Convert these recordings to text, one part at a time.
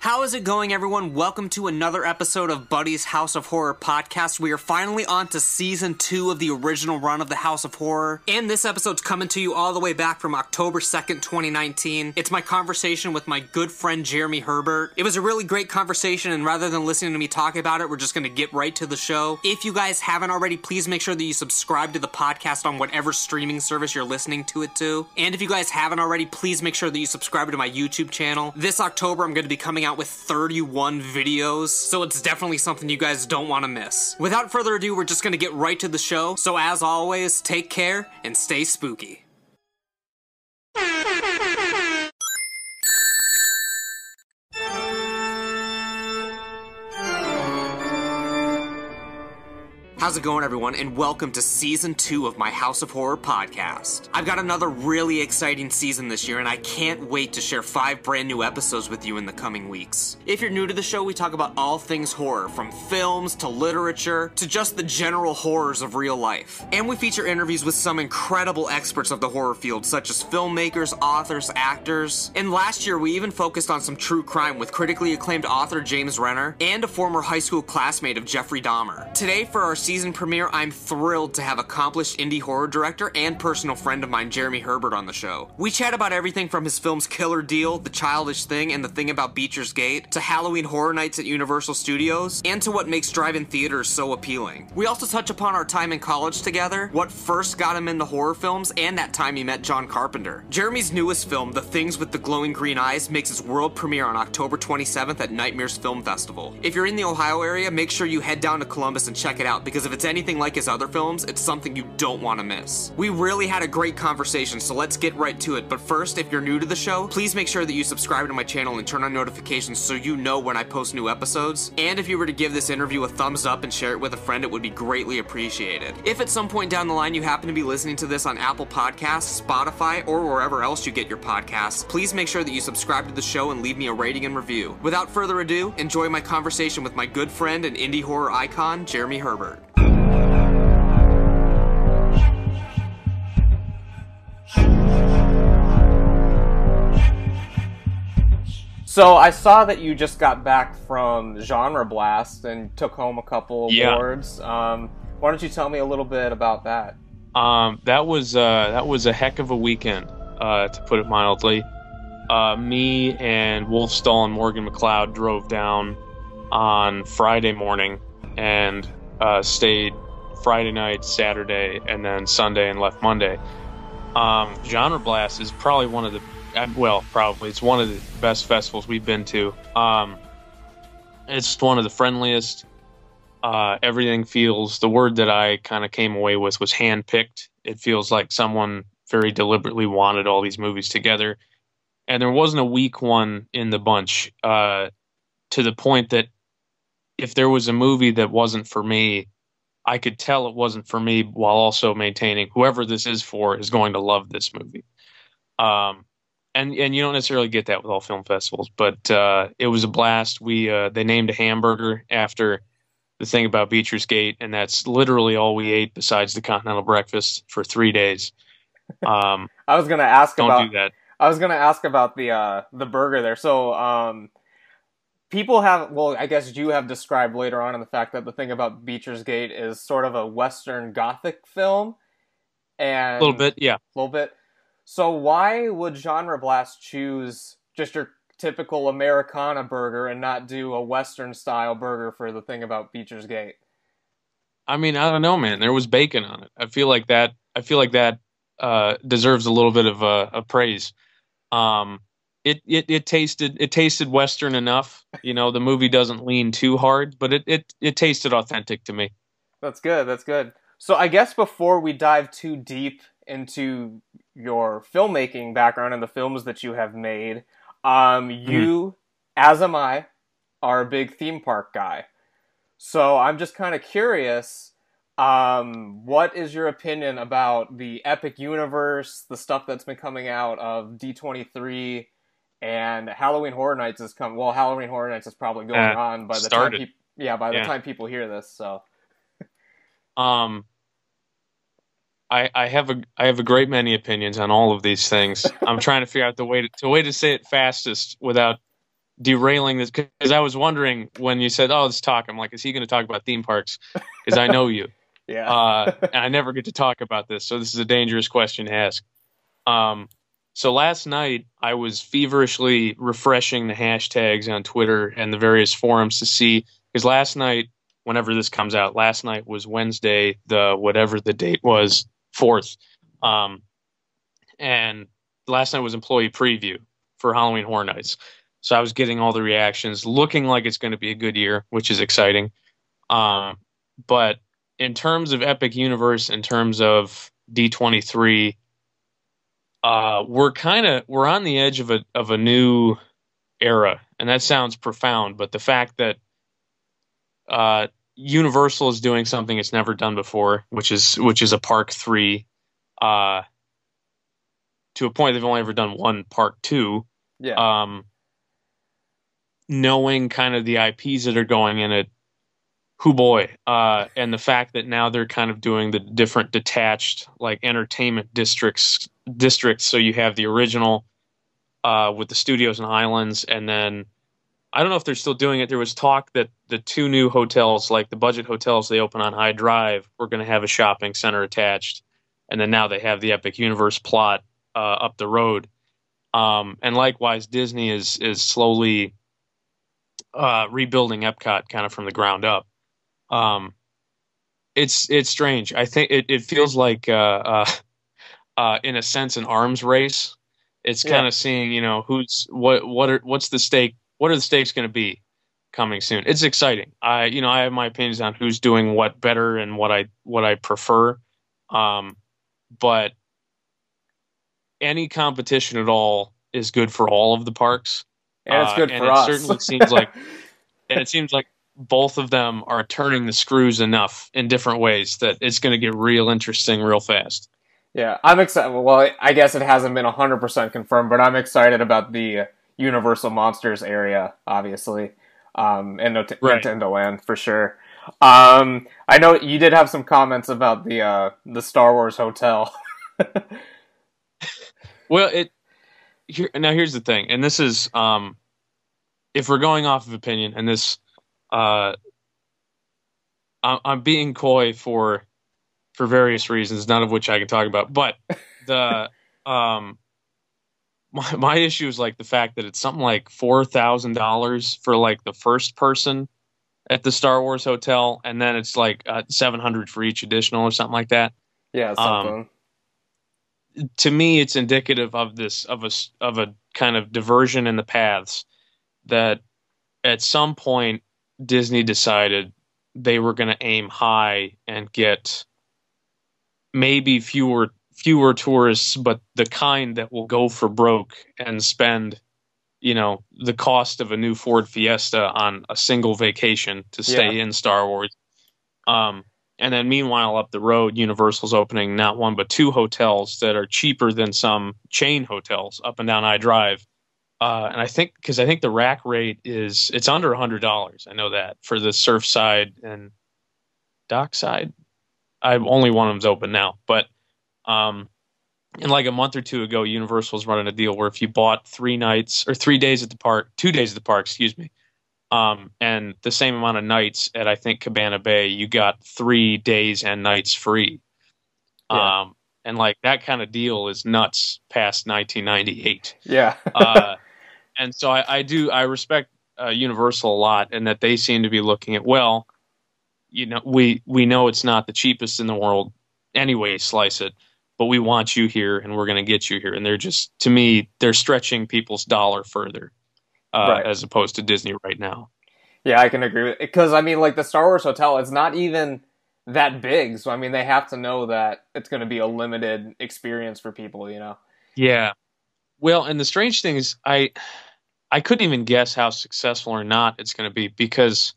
How is it going, everyone? Welcome to another episode of Buddy's House of Horror podcast. We are finally on to season two of the original run of the House of Horror. And this episode's coming to you all the way back from October 2nd, 2019. It's my conversation with my good friend Jeremy Herbert. It was a really great conversation, and rather than listening to me talk about it, we're just going to get right to the show. If you guys haven't already, please make sure that you subscribe to the podcast on whatever streaming service you're listening to it to. And if you guys haven't already, please make sure that you subscribe to my YouTube channel. This October, I'm going to be coming out with 31 videos, so it's definitely something you guys don't want to miss. Without further ado, we're just going to get right to the show. So, as always, take care and stay spooky. How's it going, everyone? And welcome to season two of my House of Horror podcast. I've got another really exciting season this year, and I can't wait to share five brand new episodes with you in the coming weeks. If you're new to the show, we talk about all things horror, from films to literature to just the general horrors of real life. And we feature interviews with some incredible experts of the horror field, such as filmmakers, authors, actors. And last year, we even focused on some true crime with critically acclaimed author James Renner and a former high school classmate of Jeffrey Dahmer. Today, for our premiere, I'm thrilled to have accomplished indie horror director and personal friend of mine, Jeremy Herbert, on the show. We chat about everything from his films Killer Deal, The Childish Thing, and The Thing About Beecher's Gate, to Halloween Horror Nights at Universal Studios, and to what makes drive-in theaters so appealing. We also touch upon our time in college together, what first got him into horror films, and that time he met John Carpenter. Jeremy's newest film, The Things with the Glowing Green Eyes, makes its world premiere on October 27th at Nightmares Film Festival. If you're in the Ohio area, make sure you head down to Columbus and check it out because if it's anything like his other films, it's something you don't want to miss. We really had a great conversation, so let's get right to it. But first, if you're new to the show, please make sure that you subscribe to my channel and turn on notifications so you know when I post new episodes. And if you were to give this interview a thumbs up and share it with a friend, it would be greatly appreciated. If at some point down the line you happen to be listening to this on Apple Podcasts, Spotify, or wherever else you get your podcasts, please make sure that you subscribe to the show and leave me a rating and review. Without further ado, enjoy my conversation with my good friend and indie horror icon, Jeremy Herbert. So I saw that you just got back from Genre Blast and took home a couple Yeah. awards. Um, why don't you tell me a little bit about that? Um, that was uh, that was a heck of a weekend, uh, to put it mildly. Uh, me and Wolfstall and Morgan McLeod drove down on Friday morning and uh, stayed Friday night, Saturday, and then Sunday and left Monday. Um, Genre Blast is probably one of the well, probably it's one of the best festivals we've been to. Um, it's one of the friendliest. Uh, everything feels the word that I kind of came away with was handpicked. It feels like someone very deliberately wanted all these movies together, and there wasn't a weak one in the bunch. Uh, to the point that if there was a movie that wasn't for me, I could tell it wasn't for me while also maintaining whoever this is for is going to love this movie. Um, and and you don't necessarily get that with all film festivals, but uh, it was a blast. We uh, they named a hamburger after the thing about Beecher's Gate, and that's literally all we ate besides the continental breakfast for three days. Um, I was gonna ask don't about do that. I was gonna ask about the uh, the burger there. So um, people have well, I guess you have described later on in the fact that the thing about Beecher's Gate is sort of a Western Gothic film, and A little bit, yeah. a little bit. So why would Genre Blast choose just your typical Americana burger and not do a Western style burger for the thing about Beecher's Gate? I mean, I don't know, man. There was bacon on it. I feel like that. I feel like that uh, deserves a little bit of uh, of praise. Um, it, it it tasted it tasted Western enough. You know, the movie doesn't lean too hard, but it it it tasted authentic to me. That's good. That's good. So I guess before we dive too deep into your filmmaking background and the films that you have made, um, you, as am I, are a big theme park guy. So I'm just kind of curious. Um, what is your opinion about the Epic Universe, the stuff that's been coming out of D23, and Halloween Horror Nights is coming? Well, Halloween Horror Nights is probably going Uh, on by the started. time. Yeah, by the Yeah. time people hear this. So Um, I I have a I have a great many opinions on all of these things. I'm trying to figure out the way to the way to say it fastest without derailing this because I was wondering when you said, "Oh, let's talk." I'm like, "Is he going to talk about theme parks?" Because I know you. yeah. uh, and I never get to talk about this, so this is a dangerous question to ask. Um, so last night I was feverishly refreshing the hashtags on Twitter and the various forums to see because last night, whenever this comes out, last night was Wednesday, the whatever the date was, fourth, um, and last night was employee preview for Halloween Horror Nights. So I was getting all the reactions, looking like it's going to be a good year, which is exciting. Um, but in terms of Epic Universe, in terms of D23, uh, we're kind of we're on the edge of a of a new era, and that sounds profound. But the fact that uh, Universal is doing something it's never done before, which is which is a Park Three, uh, to a point they've only ever done one Park Two. yeah. Um, knowing kind of the IPs that are going in it, who boy, uh, and the fact that now they're kind of doing the different detached like entertainment districts districts. So you have the original uh, with the studios and islands, and then I don't know if they're still doing it. There was talk that the two new hotels, like the budget hotels they open on I Drive, were going to have a shopping center attached, and then now they have the Epic Universe plot uh, up the road. Um, and likewise, Disney is is slowly uh, rebuilding Epcot kind of from the ground up. Um, it's it's strange. I think it, it feels like uh, uh, uh, in a sense an arms race. It's Yeah. kind of seeing you know who's what what are what's the stake what are the stakes going to be coming soon. It's exciting. I you know I have my opinions on who's doing what better and what I what I prefer. Um, but any competition at all is good for all of the parks and it's uh, good and for it us. certainly seems like- and it seems like both of them are turning the screws enough in different ways that it's going to get real interesting real fast. Yeah, I'm excited. Well, I guess it hasn't been 100% confirmed, but I'm excited about the uh, Universal Monsters area, obviously, um, and Not- Right. Nintendo Land for sure. Um, I know you did have some comments about the uh, the Star Wars hotel. Well, it here now here's the thing, and this is um, if we're going off of opinion, and this uh, I'm, I'm being coy for for various reasons, none of which I can talk about, but the um. My, my issue is like the fact that it's something like four thousand dollars for like the first person at the Star Wars hotel, and then it's like uh, seven hundred for each additional or something like that yeah, something. to me it's indicative of this of a of a kind of diversion in the paths that at some point Disney decided they were going to aim high and get maybe fewer fewer tourists but the kind that will go for broke and spend you know the cost of a new Ford Fiesta on a single vacation to stay in Star Wars um and then meanwhile, up the road, Universal's opening not one but two hotels that are cheaper than some chain hotels up and down I Drive. Uh, and I think because I think the rack rate is it's under a hundred dollars. I know that for the Surfside and Dockside. I only one of them's open now, but um, and like a month or two ago, Universal was running a deal where if you bought three nights or three days at the park, two days at the park, excuse me, um, and the same amount of nights at I think Cabana Bay, you got three days and nights free. Yeah. Um, and like that kind of deal is nuts past 1998. yeah. Uh, and so I, I do I respect uh, Universal a lot, and that they seem to be looking at well, you know, we we know it's not the cheapest in the world anyway, slice it, but we want you here, and we're going to get you here, and they're just to me they're stretching people's dollar further, uh, Right. as opposed to Disney right now. Yeah, I can agree with it. because I mean, like the Star Wars hotel, it's not even that big, so I mean, they have to know that it's going to be a limited experience for people, you know. Yeah. Well, and the strange thing is, I I couldn't even guess how successful or not it's going to be because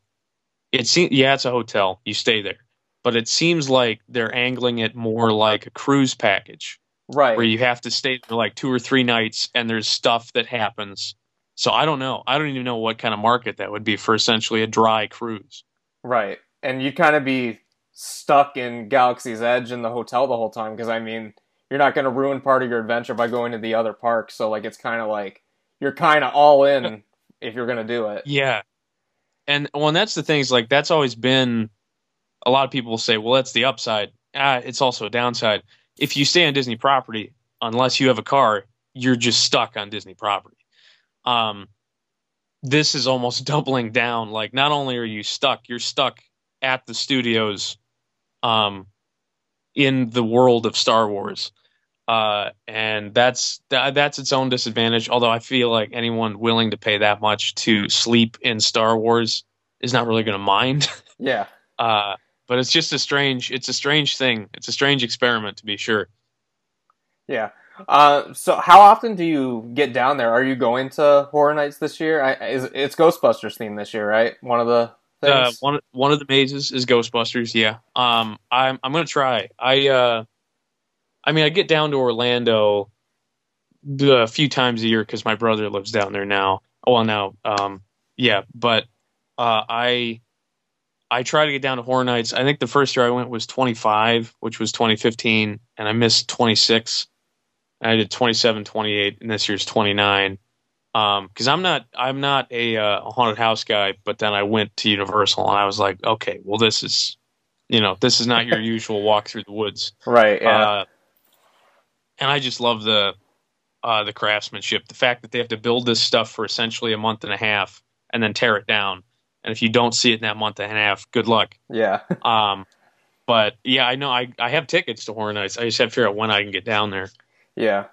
it seems yeah, it's a hotel, you stay there, but it seems like they're angling it more like a cruise package Right. where you have to stay for like two or three nights, and there's stuff that happens. So I don't know. I don't even know what kind of market that would be for essentially a dry cruise. Right. And you'd kind of be stuck in Galaxy's Edge in the hotel the whole time because I mean, you're not going to ruin part of your adventure by going to the other parks. So like it's kind of like you're kind of all in if you're gonna do it. Yeah, and well, and that's the thing is like that's always been. A lot of people will say, "Well, that's the upside." Ah, it's also a downside. If you stay on Disney property, unless you have a car, you're just stuck on Disney property. Um, this is almost doubling down. Like, not only are you stuck, you're stuck at the studios, um, in the world of Star Wars. Uh, and that's that's its own disadvantage. Although I feel like anyone willing to pay that much to sleep in Star Wars is not really going to mind. Yeah. Uh, but it's just a strange it's a strange thing. It's a strange experiment to be sure. Yeah. Uh, so how often do you get down there? Are you going to Horror Nights this year? I, is, it's Ghostbusters theme this year, right? One of the Uh, things. one one of the mazes is Ghostbusters. Yeah. Um, I'm I'm gonna try. I uh, I mean, I get down to Orlando a few times a year because my brother lives down there now. Well, now, um, yeah, but uh, I I try to get down to Horror Nights. I think the first year I went was 25, which was 2015, and I missed 26. And I did 27, 28, and this year's 29. Um, because I'm not I'm not a, uh, haunted house guy, but then I went to Universal and I was like, okay, well this is, you know, this is not your usual walk through the woods. right. Yeah. Uh, and I just love the uh, the craftsmanship, the fact that they have to build this stuff for essentially a month and a half and then tear it down. And if you don't see it in that month and a half, good luck. yeah. Um, but yeah, I know I, I have tickets to Horror Nights. I just have to figure out when I can get down there. Yeah.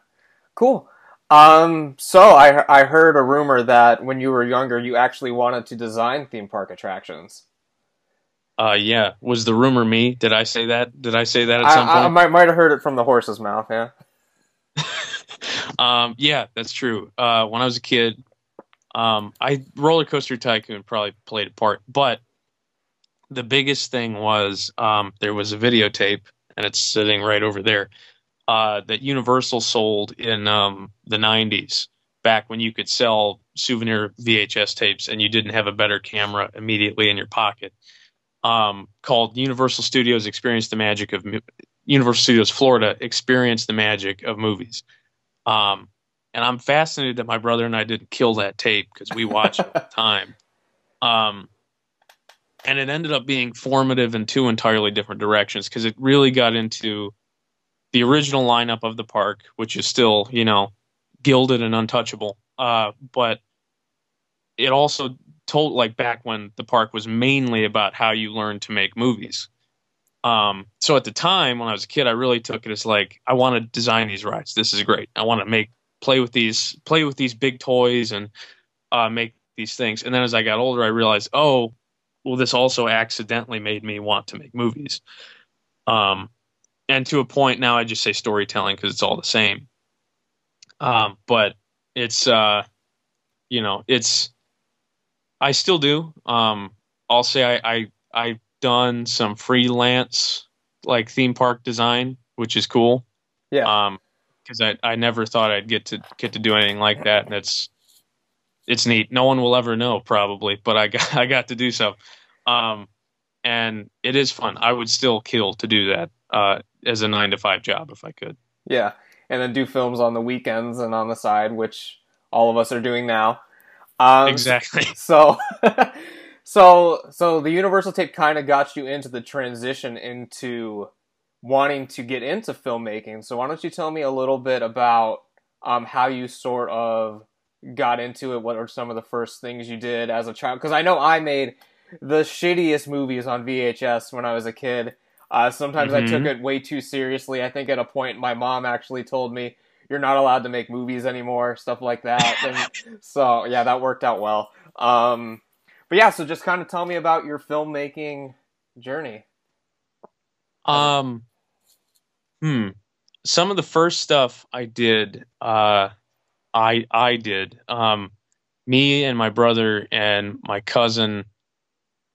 Cool. Um, so I I heard a rumor that when you were younger, you actually wanted to design theme park attractions. Uh, yeah, was the rumor me? Did I say that? Did I say that at I, some I, I might might have heard it from the horse's mouth. Yeah. um, yeah, that's true. Uh, when I was a kid, um, I roller coaster tycoon probably played a part, but the biggest thing was um, there was a videotape, and it's sitting right over there uh, that Universal sold in um, the '90s, back when you could sell souvenir VHS tapes and you didn't have a better camera immediately in your pocket. Um, called Universal Studios Experience the Magic of Universal Studios Florida Experience the Magic of Movies. Um, and I'm fascinated that my brother and I didn't kill that tape because we watched it all the time. Um, and it ended up being formative in two entirely different directions because it really got into the original lineup of the park, which is still, you know, gilded and untouchable. Uh, but it also told, like, back when the park was mainly about how you learn to make movies. Um, so at the time when I was a kid, I really took it as like, I want to design these rides. This is great. I want to make play with these play with these big toys and uh, make these things. And then as I got older, I realized, oh, well, this also accidentally made me want to make movies. Um, and to a point now, I just say storytelling because it's all the same. Um, but it's uh, you know, it's I still do. Um, I'll say I, I I've done some freelance like theme park design, which is cool. Yeah. Um, because I, I never thought I'd get to get to do anything like that, and it's it's neat. No one will ever know probably, but I got I got to do so, um, and it is fun. I would still kill to do that uh, as a nine to five job if I could. Yeah. And then do films on the weekends and on the side, which all of us are doing now. Um, Exactly. So, so, so the Universal tape kind of got you into the transition into wanting to get into filmmaking. So why don't you tell me a little bit about um, how you sort of got into it? What are some of the first things you did as a child? Because I know I made the shittiest movies on VHS when I was a kid. Uh, sometimes I took Mhm. it way too seriously. I think at a point my mom actually told me, "You're not allowed to make movies anymore," stuff like that. And so yeah, that worked out well. Um, but yeah, so just kind of tell me about your filmmaking journey. Um, hmm. Some of the first stuff I did, uh, I I did. Um, me and my brother and my cousin,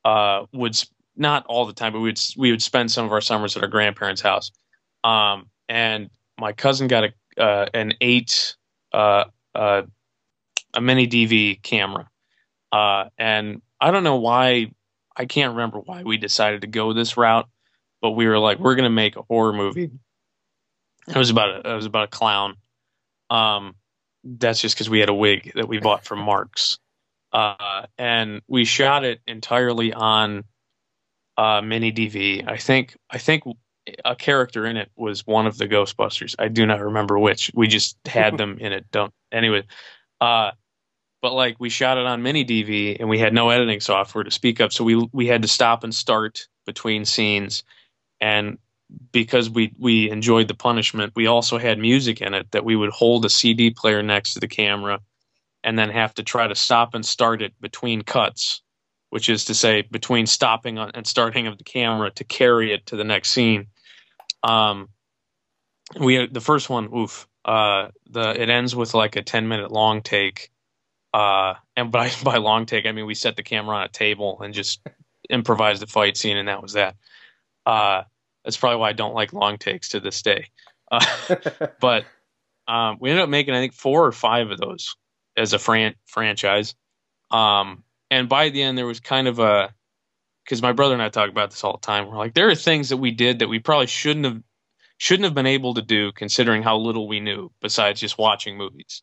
uh, would s- not all the time, but we would we would spend some of our summers at our grandparents' house. Um, and my cousin got a uh, an eight uh, uh, a mini DV camera, uh, and I don't know why. I can't remember why we decided to go this route but we were like, we're gonna make a horror movie. It was about a, it was about a clown. Um, that's just because we had a wig that we bought from Marc's. uh, and we shot it entirely on uh, mini DV. I think I think a character in it was one of the Ghostbusters. I do not remember which. We just had them in it. Don't anyway. Uh, but like we shot it on mini DV and we had no editing software to speak of, so we we had to stop and start between scenes, and because we we enjoyed the punishment, we also had music in it that we would hold a CD player next to the camera, and then have to try to stop and start it between cuts, which is to say between stopping and starting of the camera to carry it to the next scene. Um, we the first one, oof. Uh, the it ends with like a ten minute long take. Uh, and by by long take, I mean we set the camera on a table and just improvised the fight scene, and that was that. Uh, that's probably why I don't like long takes to this day. Uh, but um, we ended up making I think four or five of those as a fran- franchise. Um, and by the end, there was kind of a because my brother and I talk about this all the time. We're like, there are things that we did that we probably shouldn't have shouldn't have been able to do, considering how little we knew besides just watching movies.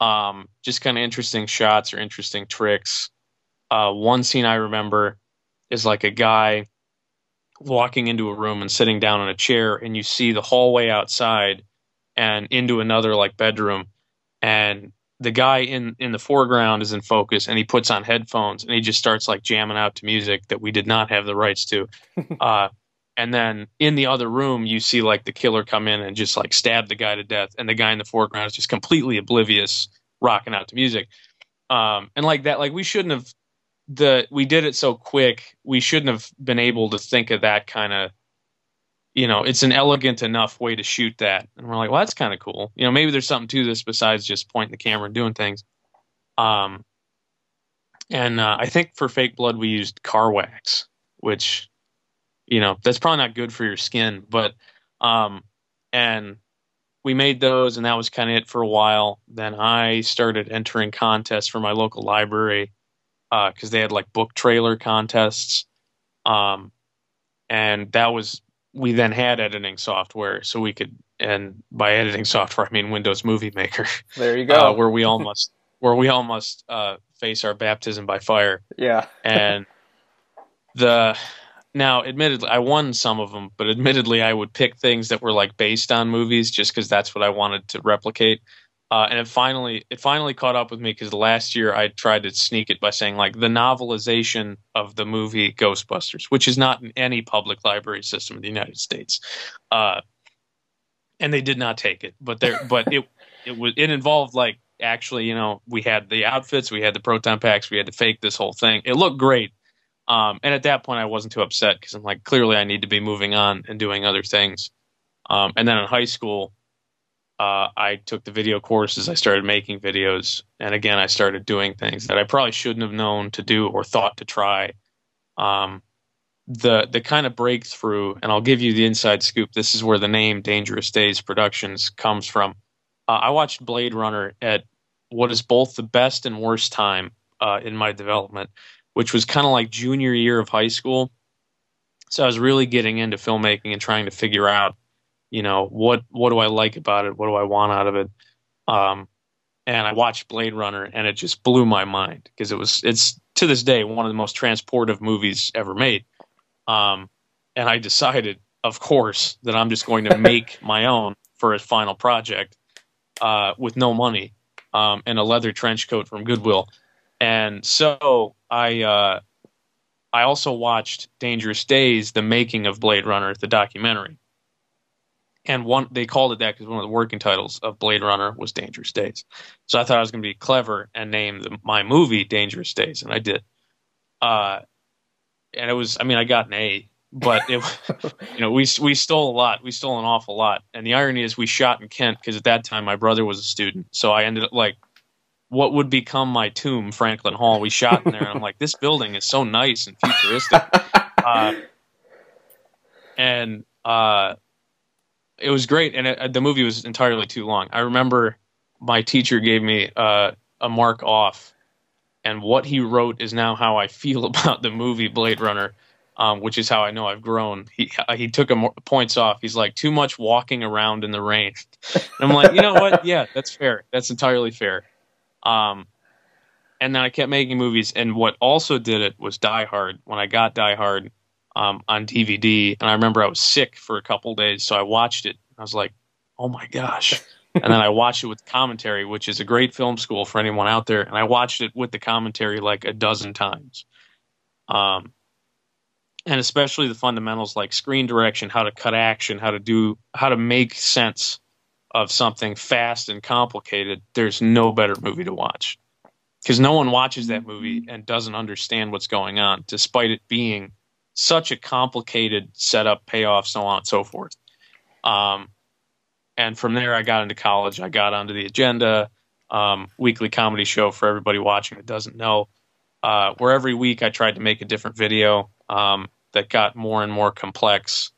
Um, just kind of interesting shots or interesting tricks. Uh, one scene I remember is like a guy walking into a room and sitting down in a chair, and you see the hallway outside and into another like bedroom, and the guy in in the foreground is in focus and he puts on headphones and he just starts like jamming out to music that we did not have the rights to. Uh, and then in the other room you see like the killer come in and just like stab the guy to death and the guy in the foreground is just completely oblivious rocking out to music. Um, and like that like we shouldn't have the we did it so quick we shouldn't have been able to think of that kind of you know, it's an elegant enough way to shoot that. And we're like, well, that's kind of cool. You know, maybe there's something to this besides just pointing the camera and doing things. Um, and uh, I think for fake blood, we used car wax, which, you know, that's probably not good for your skin. But, um, and we made those, and that was kind of it for a while. Then I started entering contests for my local library because uh, they had like book trailer contests. Um, and that was we then had editing software, so we could, and by editing software, I mean Windows Movie Maker. There you go. Uh, where we all must, where we all must uh, face our baptism by fire. Yeah. and the now, admittedly, I won some of them, but admittedly, I would pick things that were like based on movies just because that's what I wanted to replicate. Uh, and it finally it finally caught up with me because last year I tried to sneak it by saying like the novelization of the movie Ghostbusters, which is not in any public library system in the United States, uh, and they did not take it. But there, but it it was it involved like actually you know we had the outfits, we had the proton packs, we had to fake this whole thing. It looked great, um, and at that point I wasn't too upset because I'm like clearly I need to be moving on and doing other things. Um, and then in high school uh, I took the video courses. I started making videos, and again, I started doing things that I probably shouldn't have known to do or thought to try. Um, the the kind of breakthrough, and I'll give you the inside scoop. This is where the name Dangerous Days Productions comes from. Uh, I watched Blade Runner at what is both the best and worst time uh, in my development, which was kind of like junior year of high school. So I was really getting into filmmaking and trying to figure out you know what what do I like about it? What do I want out of it? Um, and I watched Blade Runner, and it just blew my mind because it was it's to this day one of the most transportive movies ever made. Um, and I decided, of course, that I'm just going to make my own for a final project uh, with no money um, and a leather trench coat from Goodwill. And so I uh, I also watched Dangerous Days, the making of Blade Runner, the documentary and one they called it that because one of the working titles of Blade Runner was Dangerous Days. So I thought I was going to be clever and name the, my movie Dangerous Days, and I did. Uh, and it was, I mean, I got an A, but it, you know, we we stole a lot. We stole an awful lot. And the irony is, we shot in Kent because at that time my brother was a student, so I ended up like what would become my tomb, Franklin Hall. We shot in there, and I'm like, this building is so nice and futuristic. Uh, and uh, it was great, and it, the movie was entirely too long. I remember my teacher gave me uh, a mark off, and what he wrote is now how I feel about the movie Blade Runner, um, which is how I know I've grown. He uh, he took a points off. He's like too much walking around in the rain. And I'm like, you know what? Yeah, that's fair. That's entirely fair. Um, and then I kept making movies. And what also did it was Die Hard. When I got Die Hard um, on DVD, and I remember I was sick for a couple days, so I watched it. I was like, "Oh my gosh!" and then I watched it with commentary, which is a great film school for anyone out there. And I watched it with the commentary like a dozen times. Um, and especially the fundamentals like screen direction, how to cut action, how to do, how to make sense of something fast and complicated. There's no better movie to watch because no one watches that movie and doesn't understand what's going on, despite it being such a complicated setup, payoff, so on and so forth. Um, and from there, I got into college. I got onto the agenda, um, weekly comedy show for everybody watching that doesn't know, uh, where every week I tried to make a different video um, that got more and more complex.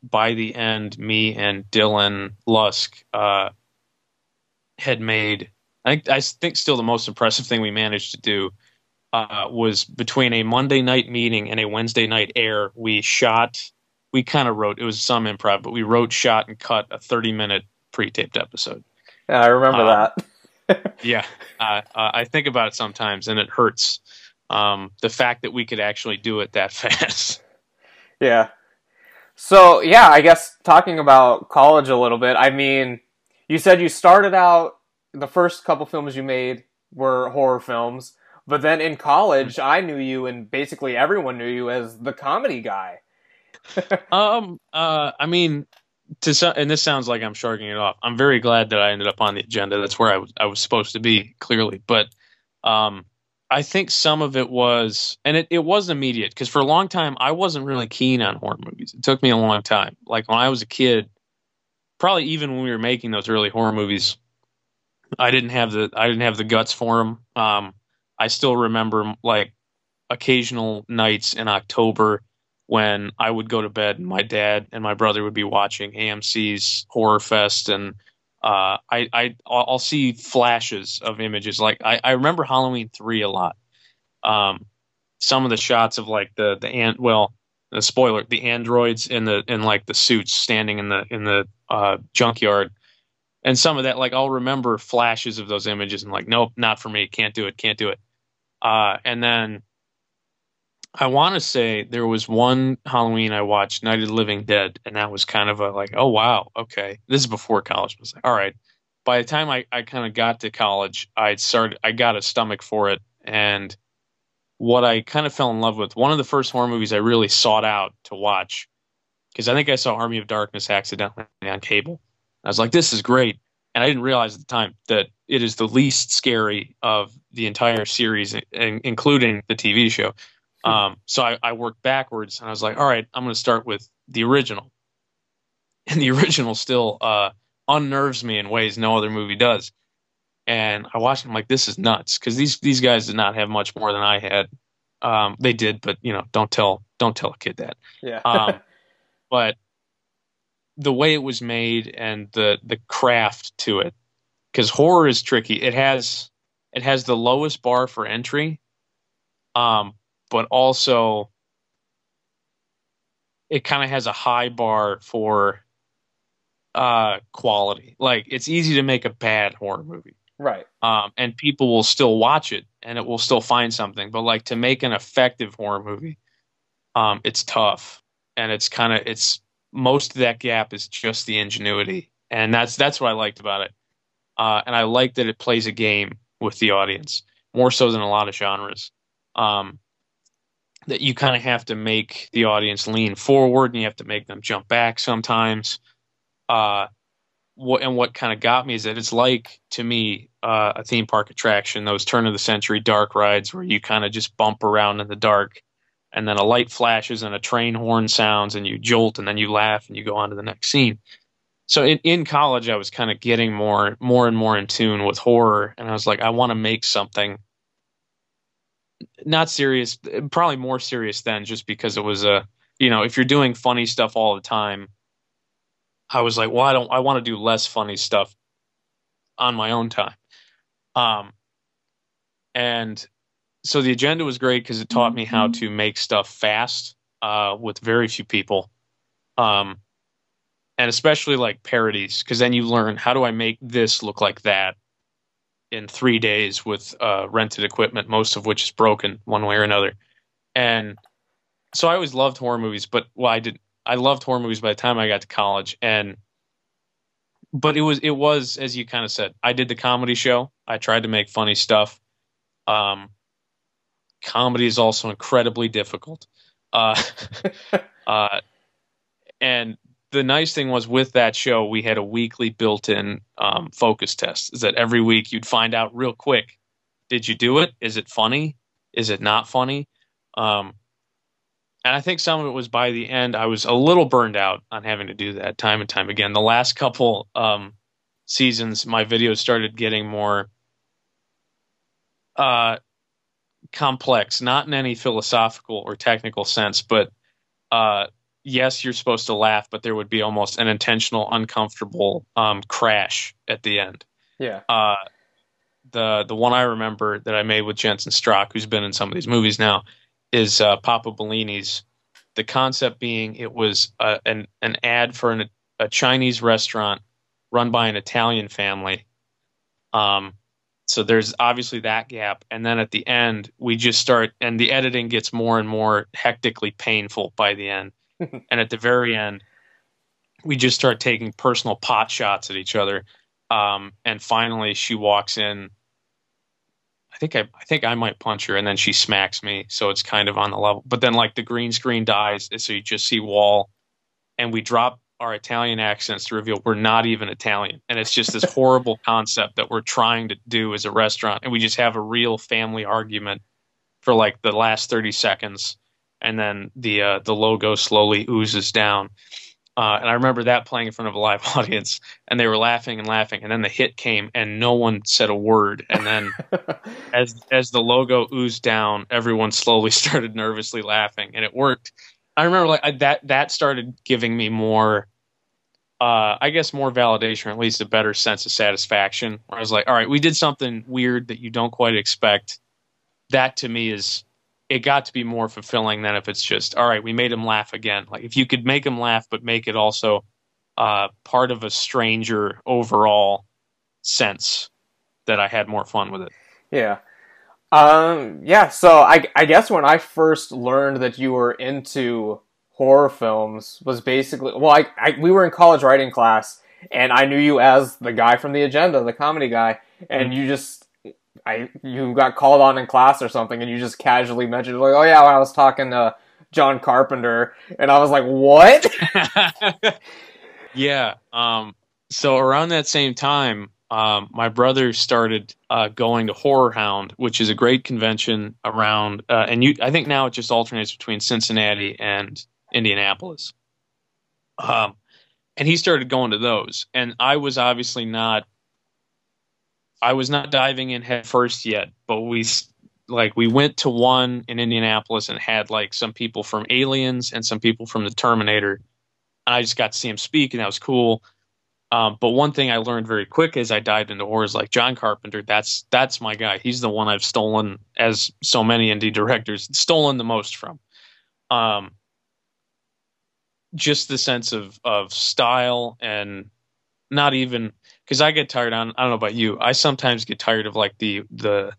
By the end, me and Dylan Lusk uh, had made. I think I think still the most impressive thing we managed to do uh, was between a Monday night meeting and a Wednesday night air. We shot we kind of wrote it was some improv, but we wrote, shot, and cut a thirty minute pre taped episode. Yeah, I remember Um, that. Yeah, uh, uh, I think about it sometimes, and it hurts. Um, the fact that we could actually do it that fast. Yeah. So yeah, I guess talking about college a little bit. I mean, you said you started out the first couple films you made were horror films, but then in college, I knew you, and basically everyone knew you as the comedy guy. um, uh, I mean, to and this sounds like I'm sharking it off. I'm very glad that I ended up on the agenda. That's where I was I was supposed to be clearly, but um, I think some of it was, and it, it was immediate because for a long time I wasn't really keen on horror movies. It took me a long time. Like when I was a kid, probably even when we were making those early horror movies, I didn't have the I didn't have the guts for them. Um, I still remember like occasional nights in October when I would go to bed and my dad and my brother would be watching AMC's Horror Fest and uh, I, I I'll see flashes of images. Like I, I remember Halloween three a lot. Um, some of the shots of like the the ant well the spoiler the androids in the in like the suits standing in the in the uh, junkyard. And some of that like I'll remember flashes of those images and like nope not for me. Can't do it. Can't do it uh, and then I want to say there was one Halloween I watched Night of the Living Dead, and that was kind of a like, oh wow, okay. This is before college. I was like, all right. By the time I, I kind of got to college, I started I got a stomach for it, and what I kind of fell in love with. One of the first horror movies I really sought out to watch, because I think I saw Army of Darkness accidentally on cable. I was like, this is great, and I didn't realize at the time that it is the least scary of the entire series, in- including the TV show. Um, so I, I worked backwards and I was like, all right, I'm going to start with the original. And the original still uh, unnerves me in ways no other movie does. And I watched it, I'm like, this is nuts because these these guys did not have much more than I had. Um, they did, but you know, don't tell don't tell a kid that. Yeah. Um, but the way it was made and the the craft to it, because horror is tricky. It has it has the lowest bar for entry, um, but also it kind of has a high bar for uh quality. Like it's easy to make a bad horror movie. right. Um and people will still watch it and it will still find something. But like to make an effective horror movie, um it's tough. And it's kind of it's most of that gap is just the ingenuity. And that's that's what I liked about it. Uh and I like that it plays a game with the audience more so than a lot of genres. Um that you kind of have to make the audience lean forward and you have to make them jump back sometimes. Uh, what and what kind of got me is that it's like to me uh, a theme park attraction, those turn of the century dark rides where you kind of just bump around in the dark, and then a light flashes and a train horn sounds, and you jolt, and then you laugh, and you go on to the next scene. So in, in college, I was kind of getting more more and more in tune with horror, and I was like, I want to make something not serious, probably more serious then, just because it was a, you know, if you're doing funny stuff all the time, I was like, well, I don't, I want to do less funny stuff on my own time. Um, and so the agenda was great because it taught me how to make stuff fast, uh, with very few people. Um, and especially like parodies, because then you learn how do I make this look like that, in three days with uh, rented equipment, most of which is broken one way or another. And so I always loved horror movies, but well, I did. I loved horror movies by the time I got to college, and but it was it was as you kind of said. I did the comedy show. I tried to make funny stuff. Um, comedy is also incredibly difficult. Uh, uh, and the nice thing was with that show, we had a weekly built-in um, focus test. Is that every week you'd find out real quick: did you do it? Is it funny? Is it not funny? Um, and I think some of it was by the end. I was a little burned out on having to do that time and time again. The last couple um, seasons, my videos started getting more uh, complex, not in any philosophical or technical sense, but uh, yes, you're supposed to laugh, but there would be almost an intentional, uncomfortable um, crash at the end. Yeah. Uh, the the one I remember that I made with Jensen Strock, who's been in some of these movies now, is uh, Papa Bellini's. The concept being it was uh, an an ad for an, a Chinese restaurant run by an Italian family. Um, so there's obviously that gap, and then at the end we just start, and the editing gets more and more hectically painful by the end, and at the very end we just start taking personal pot shots at each other. Um, and finally, she walks in. I think I, I think I might punch her, and then she smacks me, so it's kind of on the level. But then like the green screen dies, so you just see wall, and we drop our Italian accents to reveal we're not even Italian, and it's just this horrible concept that we're trying to do as a restaurant, and we just have a real family argument for like the last thirty seconds, and then the uh, the logo slowly oozes down. Uh, and I remember that playing in front of a live audience, and they were laughing and laughing. And then the hit came, and no one said a word. And then, as as the logo oozed down, everyone slowly started nervously laughing, and it worked. I remember like I, that that started giving me more, uh, I guess, more validation, or at least a better sense of satisfaction. Where I was like, all right, we did something weird that you don't quite expect. That to me is it got to be more fulfilling than if it's just all right we made him laugh again like if you could make him laugh but make it also uh, part of a stranger overall sense that i had more fun with it yeah um yeah so i i guess when i first learned that you were into horror films was basically well i, I we were in college writing class and i knew you as the guy from the agenda the comedy guy and mm-hmm. you just I you got called on in class or something, and you just casually mentioned like, "Oh yeah, when I was talking to John Carpenter," and I was like, "What?" yeah. Um. So around that same time, um, my brother started uh, going to Horror Hound, which is a great convention around, uh, and you. I think now it just alternates between Cincinnati and Indianapolis. Um, and he started going to those, and I was obviously not I was not diving in head first yet, but we like we went to one in Indianapolis and had like some people from Aliens and some people from the Terminator. And I just got to see him speak, and that was cool. Um, but one thing I learned very quick as I dived into horror is like John Carpenter. That's that's my guy. He's the one I've stolen, as so many indie directors, stolen the most from. Um, just the sense of of style and not even because I get tired on I don't know about you. I sometimes get tired of like the the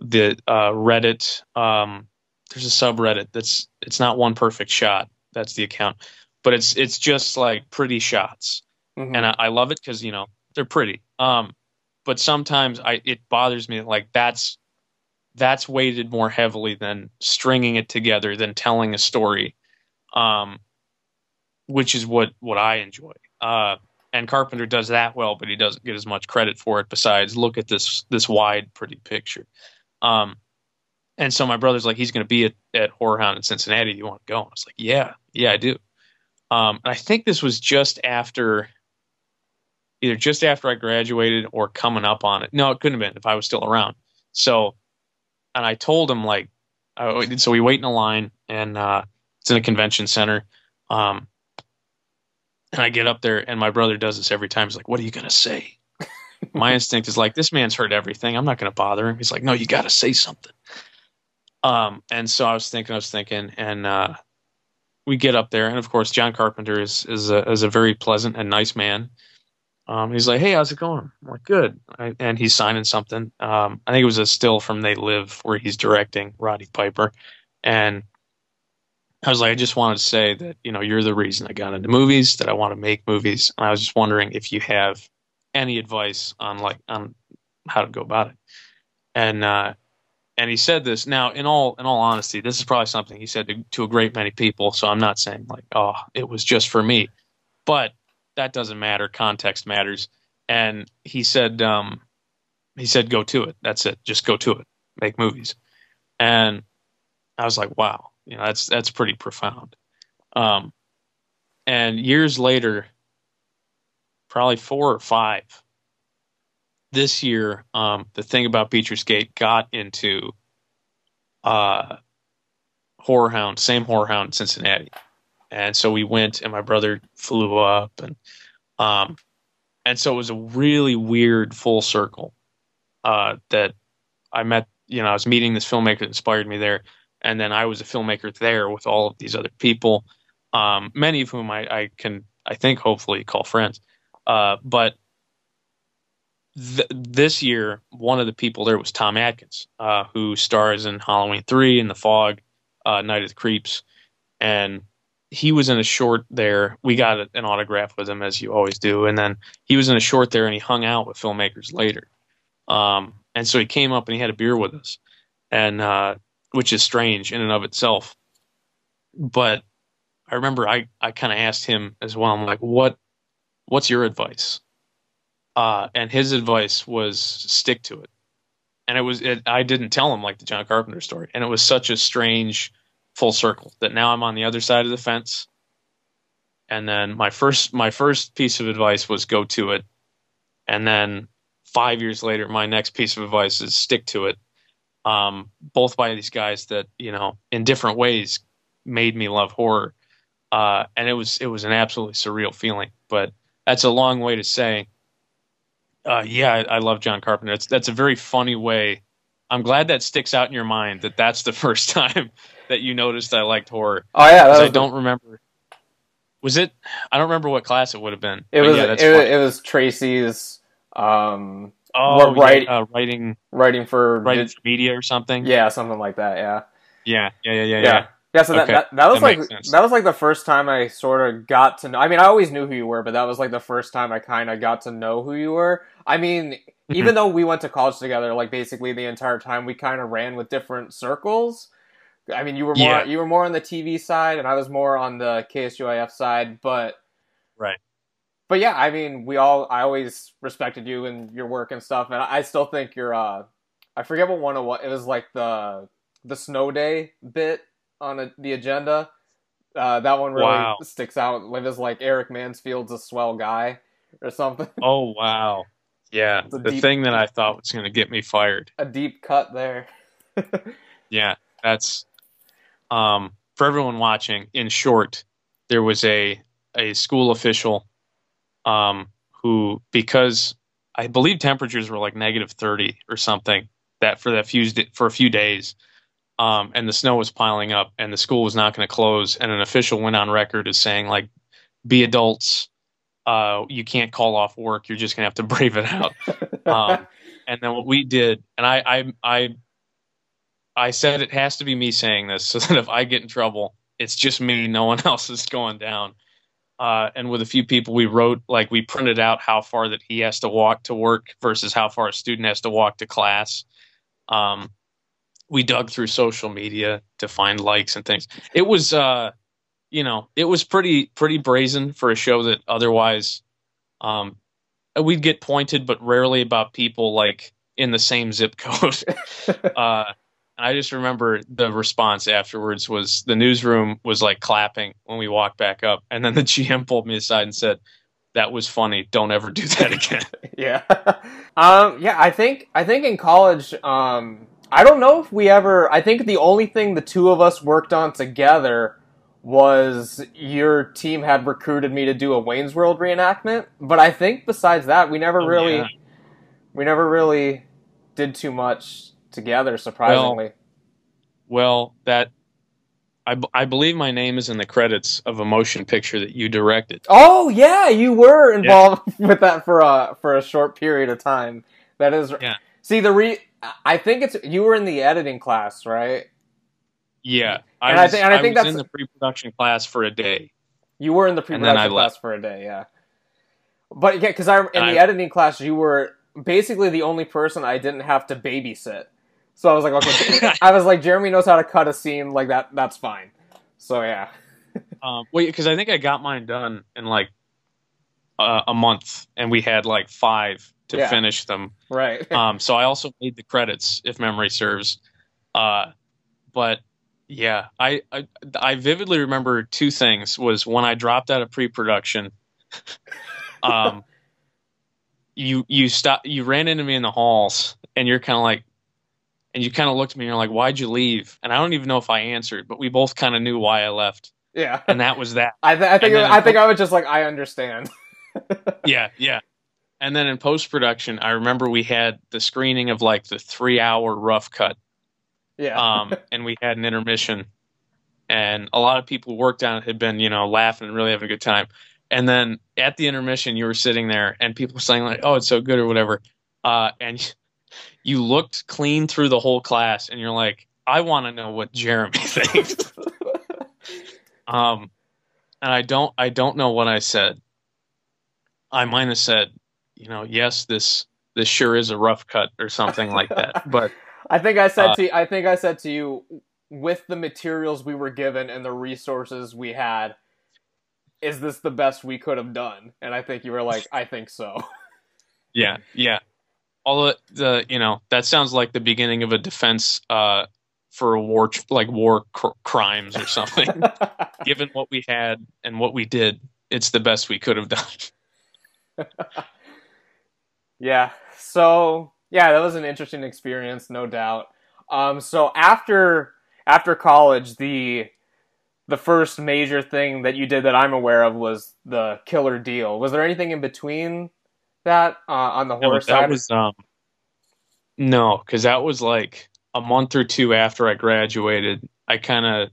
the uh, Reddit. Um, there's a subreddit that's it's not one perfect shot. That's the account, but it's it's just like pretty shots, mm-hmm. and I, I, love it because you know they're pretty. Um, but sometimes I it bothers me like that's that's weighted more heavily than stringing it together than telling a story, um, which is what what I enjoy. Uh, and Carpenter does that well, but he doesn't get as much credit for it. Besides, look at this this wide, pretty picture. Um, and so my brother's like, he's going to be at, at Horror Hound in Cincinnati. You want to go? And I was like, yeah, yeah, I do. Um, and I think this was just after, either just after I graduated or coming up on it. No, it couldn't have been if I was still around. So, and I told him like, uh, so we wait in a line, and uh, it's in a convention center. Um, and I get up there, and my brother does this every time. He's like, "What are you gonna say?" my instinct is like, "This man's heard everything. I'm not gonna bother him." He's like, "No, you got to say something." Um, and so I was thinking, I was thinking, and uh, we get up there, and of course, John Carpenter is is a, is a very pleasant and nice man. Um, he's like, "Hey, how's it going?" I'm like, "Good." I, and he's signing something. Um, I think it was a still from They Live where he's directing Roddy Piper, and I was like, I just wanted to say that you know you're the reason I got into movies, that I want to make movies, and I was just wondering if you have any advice on like on how to go about it. And uh, and he said this. Now, in all in all honesty, this is probably something he said to, to a great many people. So I'm not saying like, oh, it was just for me, but that doesn't matter. Context matters. And he said, um, he said, go to it. That's it. Just go to it. Make movies. And I was like, wow, you know, that's that's pretty profound. Um, and years later, probably four or five, this year, um, the thing about Beecher's Gate got into uh, Horror Hound, same Horror Hound in Cincinnati and so we went and my brother flew up and um and so it was a really weird full circle uh that i met you know i was meeting this filmmaker that inspired me there. And then i was a filmmaker there with all of these other people um many of whom i, I can i think hopefully call friends. Uh but th- this year one of the people there was tom atkins uh who stars in halloween 3 and the fog uh night of the creeps. And he was in a short there. We got an autograph with him as you always do, and then he was in a short there, and he hung out with filmmakers later. Um, and so he came up and he had a beer with us, and uh, which is strange in and of itself. But I remember I I kind of asked him as well. I'm like, what what's your advice? Uh, and his advice was stick to it. And it was it, I didn't tell him like the John Carpenter story, and it was such a strange full circle that now I'm on the other side of the fence. And then my first my first piece of advice was go to it. And then five years later, my next piece of advice is stick to it. Um, both by these guys that you know in different ways made me love horror, uh, and it was it was an absolutely surreal feeling. But that's a long way to say, uh, yeah, I, I love John Carpenter. That's that's a very funny way. I'm glad that sticks out in your mind that that's the first time that you noticed I liked horror. Oh yeah, I don't remember. Was it? I don't remember what class it would have been. It was. Yeah, it, it, was Tracy's. Um, oh, write, yeah, uh, writing, writing for writing for media or something. Yeah, something like that. Yeah. Yeah, yeah, yeah, yeah, yeah. Yeah, so okay. that, that, that was that like that was like the first time I sort of got to know. I mean, I always knew who you were, but that was like the first time I kind of got to know who you were. I mean, mm-hmm. even though we went to college together, like basically the entire time, we kind of ran with different circles. I mean, you were more yeah. you were more on the TV side, and I was more on the KSUIF side. But right, but yeah, I mean, we all I always respected you and your work and stuff, and I still think you're. uh I forget what one of what it was like the the snow day bit on a, the agenda. Uh, that one really wow. sticks out. Live as like Eric Mansfield's a swell guy or something. Oh wow, yeah, the deep, thing that I thought was going to get me fired. A deep cut there. yeah, that's um, for everyone watching, in short, there was a a school official um, who, because I believe temperatures were like negative thirty or something, that for that few for a few days, um, and the snow was piling up, and the school was not going to close, and an official went on record as saying like, "Be adults." Uh, you can't call off work. You're just gonna have to brave it out. um, and then what we did, and I, I, I I said it has to be me saying this so that if I get in trouble, it's just me. No one else is going down. Uh, and with a few people, we wrote like we printed out how far that he has to walk to work versus how far a student has to walk to class. Um, we dug through social media to find likes and things. It was, uh, you know, it was pretty pretty brazen for a show that otherwise um, we'd get pointed, but rarely about people like in the same zip code. uh, I just remember the response afterwards was the newsroom was like clapping when we walked back up, and then the GM pulled me aside and said, "That was funny. Don't ever do that again." yeah, um, yeah. I think I think in college, um, I don't know if we ever. I think the only thing the two of us worked on together was your team had recruited me to do a Wayne's World reenactment, but I think besides that, we never oh, really, yeah. we never really did too much together. Surprisingly, well, well, that I, b- I believe my name is in the credits of a motion picture that you directed. Oh yeah, you were involved with that for a for a short period of time. That is. Yeah. See the re. I think it's you were in the editing class, right? Yeah, I And I was, think- and I I think that's- in the pre-production class for a day. You were in the I pre-production class for a day, yeah. But yeah, because I in And the I- editing class, you were basically the only person I didn't have to babysit. So I was like, okay, I was like, Jeremy knows how to cut a scene like that. That's fine. So yeah, Um, wait, because I think I got mine done in like uh, a month, and we had like five to Yeah. finish them. right. Um, so I also made the credits, if memory serves. Uh, but yeah, I, I I vividly remember two things. Was when I dropped out of pre-production. um, you you stop you ran into me in the halls, and you're kind of like, and you kind of looked at me, and you're like, "Why'd you leave?" And I don't even know if I answered, but we both kind of knew why I left, yeah, and that was that. I, th- I think I think I was just like, I understand. yeah, yeah. And then in post production, I remember we had the screening of like the three hour rough cut, Yeah, um, and we had an intermission, and a lot of people worked on it had been, you know, laughing and really having a good time. And then at the intermission, you were sitting there, and people were saying like, "Oh, it's so good" or whatever, uh, and you looked clean through the whole class, and you're like, "I want to know what Jeremy thinks." Um, and I don't, I don't know what I said. I might have said, you know, yes, this this sure is a rough cut or something like that. But I think I said Uh, to I think I said to you with the materials we were given and the resources we had is this the best we could have done and I think you were like I think so yeah, yeah. All the, the you know, that sounds like the beginning of a defense uh, for a war, like war cr- crimes or something. Given what we had and what we did, it's the best we could have done. yeah so yeah that was an interesting experience no doubt um so after after college the the first major thing that you did that I'm aware of was the killer deal was there anything in between that uh, on the No, horror that side was um, no, because that was like a month or two after I graduated. I kind of,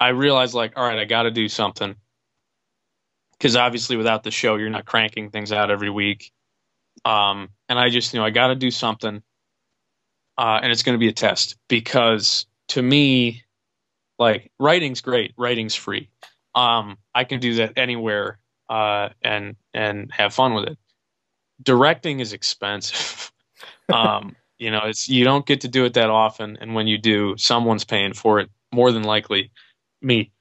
I realized like, all right, I got to do something. Because obviously, without the show, you're not cranking things out every week. Um, and I just knew I got to do something, uh, and it's going to be a test because to me, like writing's great, writing's free. Um, I can do that anywhere uh, and and have fun with it directing is expensive. um, you know, it's you don't get to do it that often, and when you do, someone's paying for it. More than likely, me.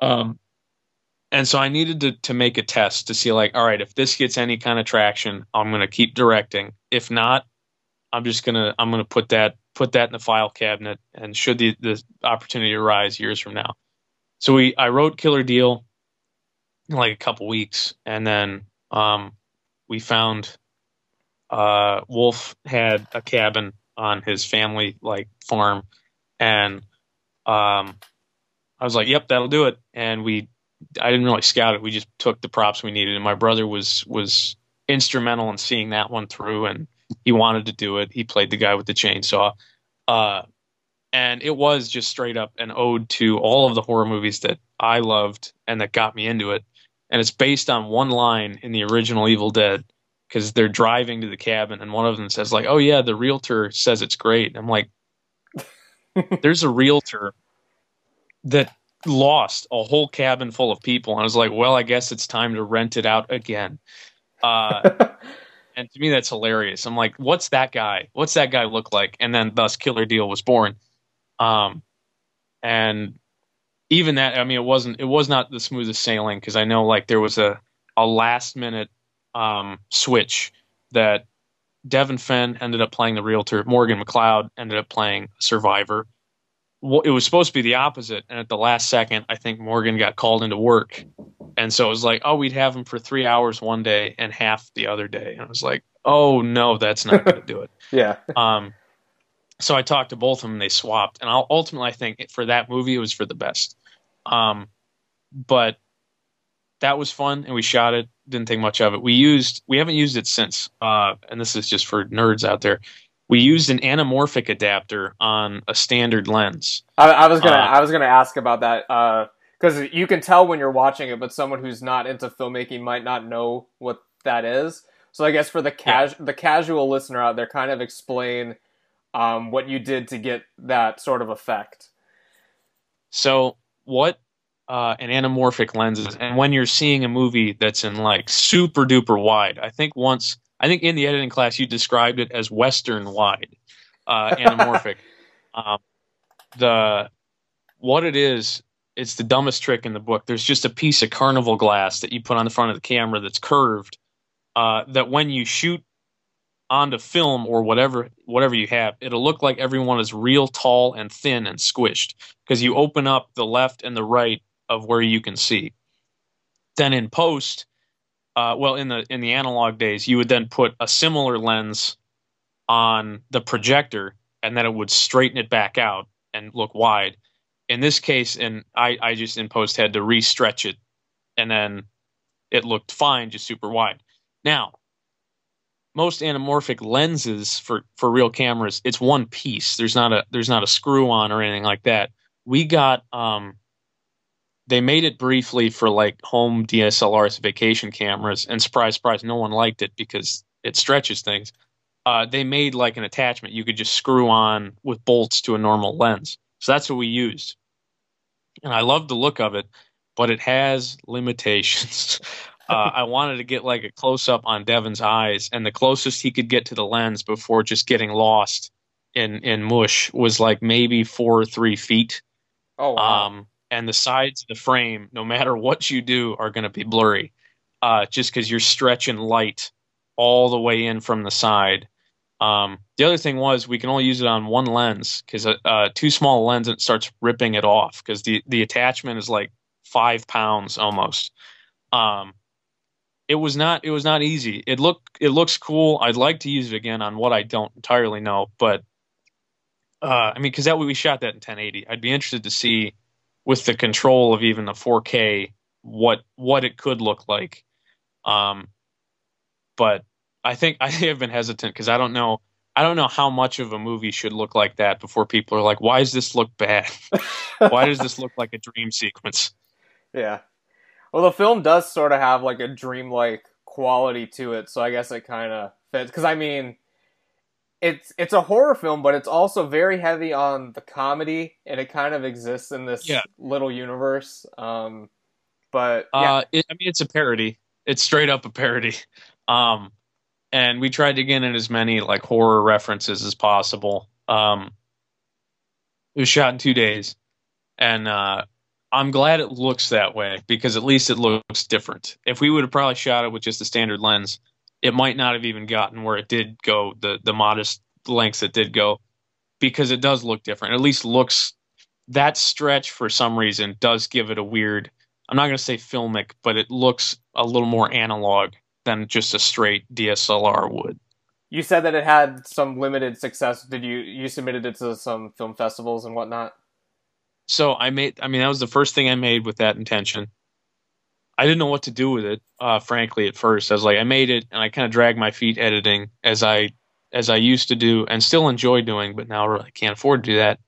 Um, and so I needed to to make a test to see, like, all right, if this gets any kind of traction, I'm gonna keep directing. If not, I'm just gonna I'm gonna put that put that in the file cabinet, and should the the opportunity arise years from now. So we I wrote Killer Deal in like a couple weeks, and then um, we found uh, Wolf had a cabin on his family like farm, and um, I was like, "Yep, that'll do it." And we, I didn't really scout it. We just took the props we needed, and my brother was was instrumental in seeing that one through, and he wanted to do it. He played the guy with the chainsaw, uh, and it was just straight up an ode to all of the horror movies that I loved and that got me into it. And it's based on one line in the original Evil Dead because they're driving to the cabin and one of them says like oh yeah the realtor says it's great and i'm like there's a realtor that lost a whole cabin full of people. And i was like well i guess it's time to rent it out again. Uh, and to me that's hilarious. I'm like what's that guy? What's that guy look like? And then thus killer deal was born. Um, and even that i mean it wasn't it was not the smoothest sailing because i know like there was a a last minute um, switch that Devin Fenn ended up playing the realtor. Morgan McLeod ended up playing Survivor. Well, it was supposed to be the opposite, and at the last second, I think Morgan got called into work, and so it was like, oh, we'd have him for three hours one day and half the other day, and I was like, oh no, that's not going to do it. yeah Um, so I talked to both of them. They swapped, and I'll, ultimately, I think for that movie, it was for the best. Um, but that was fun, and we shot it. Didn't think much of it. We used, we haven't used it since. Uh, and this is just for nerds out there. We used an anamorphic adapter on a standard lens. I, I was gonna Uh, I was gonna ask about that because you can tell when you're watching it, but someone who's not into filmmaking might not know what that is. So I guess for the cas- the casual listener out there, kind of explain um, what you did to get that sort of effect. So what uh, an anamorphic lens is, and when you're seeing a movie that's in like super duper wide, I think once I think in the editing class you described it as Western wide uh, anamorphic. um, the what it is, it's the dumbest trick in the book. There's just a piece of carnival glass that you put on the front of the camera that's curved. Uh, that when you shoot onto film or whatever whatever you have, it'll look like everyone is real tall and thin and squished because you open up the left and the right of where you can see. Then in post, uh, well, in the in the analog days, you would then put a similar lens on the projector, and then it would straighten it back out and look wide. In this case, and I, I just in post had to re-stretch it, and then it looked fine, just super wide. Now, most anamorphic lenses for for real cameras, it's one piece. There's not a there's not a screw on or anything like that. We got um they made it briefly for like home DSLRs, vacation cameras, and surprise, surprise, no one liked it because it stretches things. Uh, they made like an attachment you could just screw on with bolts to a normal lens. So that's what we used. And I love the look of it, but it has limitations. uh, I wanted to get like a close up on Devin's eyes, and the closest he could get to the lens before just getting lost in in mush was like maybe four or three feet. Oh wow! Um, and the sides of the frame, no matter what you do, are going to be blurry, uh, just because you're stretching light all the way in from the side. Um, the other thing was we can only use it on one lens because uh, uh, too small lens it starts ripping it off because the the attachment is like five pounds almost. Um, it was not it was not easy. It look it looks cool. I'd like to use it again on what I don't entirely know, but uh, I mean, because that way we shot that in 1080. I'd be interested to see with the control of even the 4K what what it could look like. Um, but I think I have been hesitant because I don't know I don't know how much of a movie should look like that before people are like, why does this look bad? why does this look like a dream sequence? Yeah. Well, the film does sort of have like a dreamlike quality to it, so I guess it kind of fits. Because I mean, it's it's a horror film, but it's also very heavy on the comedy, and it kind of exists in this Yeah. little universe. Um, but yeah, Uh, it, I mean, it's a parody. It's straight up a parody. Um, and we tried to get in as many like horror references as possible. Um, it was shot in two days, and uh, I'm glad it looks that way because at least it looks different. If we would have probably shot it with just a standard lens, it might not have even gotten where it did go, the the modest lengths it did go, because it does look different. At least looks that stretch for some reason does give it a weird. I'm not going to say filmic, but it looks a little more analog than just a straight DSLR would. you said that it had some limited success. Did you you submitted it to some film festivals and whatnot? So I made. I mean, that was the first thing I made with that intention. I didn't know what to do with it, uh, frankly. At first, I was like, I made it, and I kind of dragged my feet editing as I as I used to do, and still enjoy doing, but now I really can't afford to do that.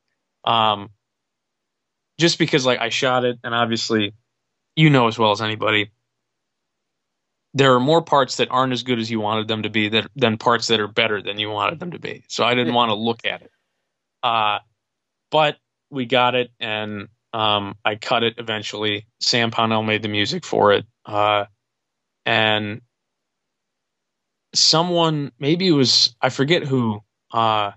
Um, just because, like, I shot it, and obviously, you know as well as anybody, there are more parts that aren't as good as you wanted them to be that, than parts that are better than you wanted them to be. So I didn't want to look at it. Uh, but we got it, and um, I cut it eventually. Sam Pownell made the music for it, uh, and someone, maybe it was I forget who, uh,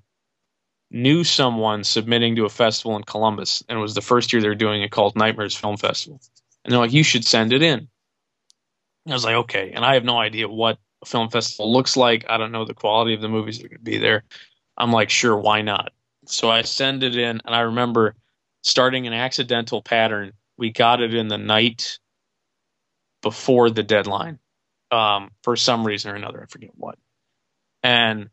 knew someone submitting to a festival in Columbus, and it was the first year they were doing it called Nightmares Film Festival, and they're like, "You should send it in." I was like, "Okay," and I have no idea what a film festival looks like. I don't know the quality of the movies that are going to be there. I'm like, "Sure, why not?" So I send it in, and I remember starting an accidental pattern. We got it in the night before the deadline um, for some reason or another. I forget what. And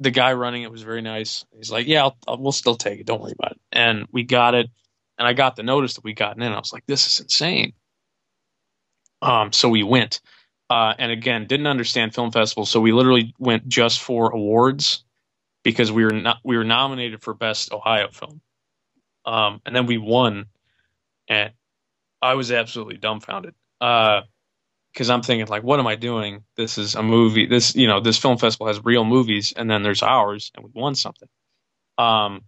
the guy running it was very nice. He's like, "Yeah, I'll, I'll, we'll still take it. Don't worry about it." And we got it, and I got the notice that we gotten in. I was like, "This is insane." Um, so we went, uh, and again, didn't understand film festivals, so we literally went just for awards because we were we were nominated for best Ohio film, um, and then we won, and I was absolutely dumbfounded. Uh, because I'm thinking like, what am I doing? This is a movie. This you know this film festival has real movies, and then there's ours, and we won something. Um,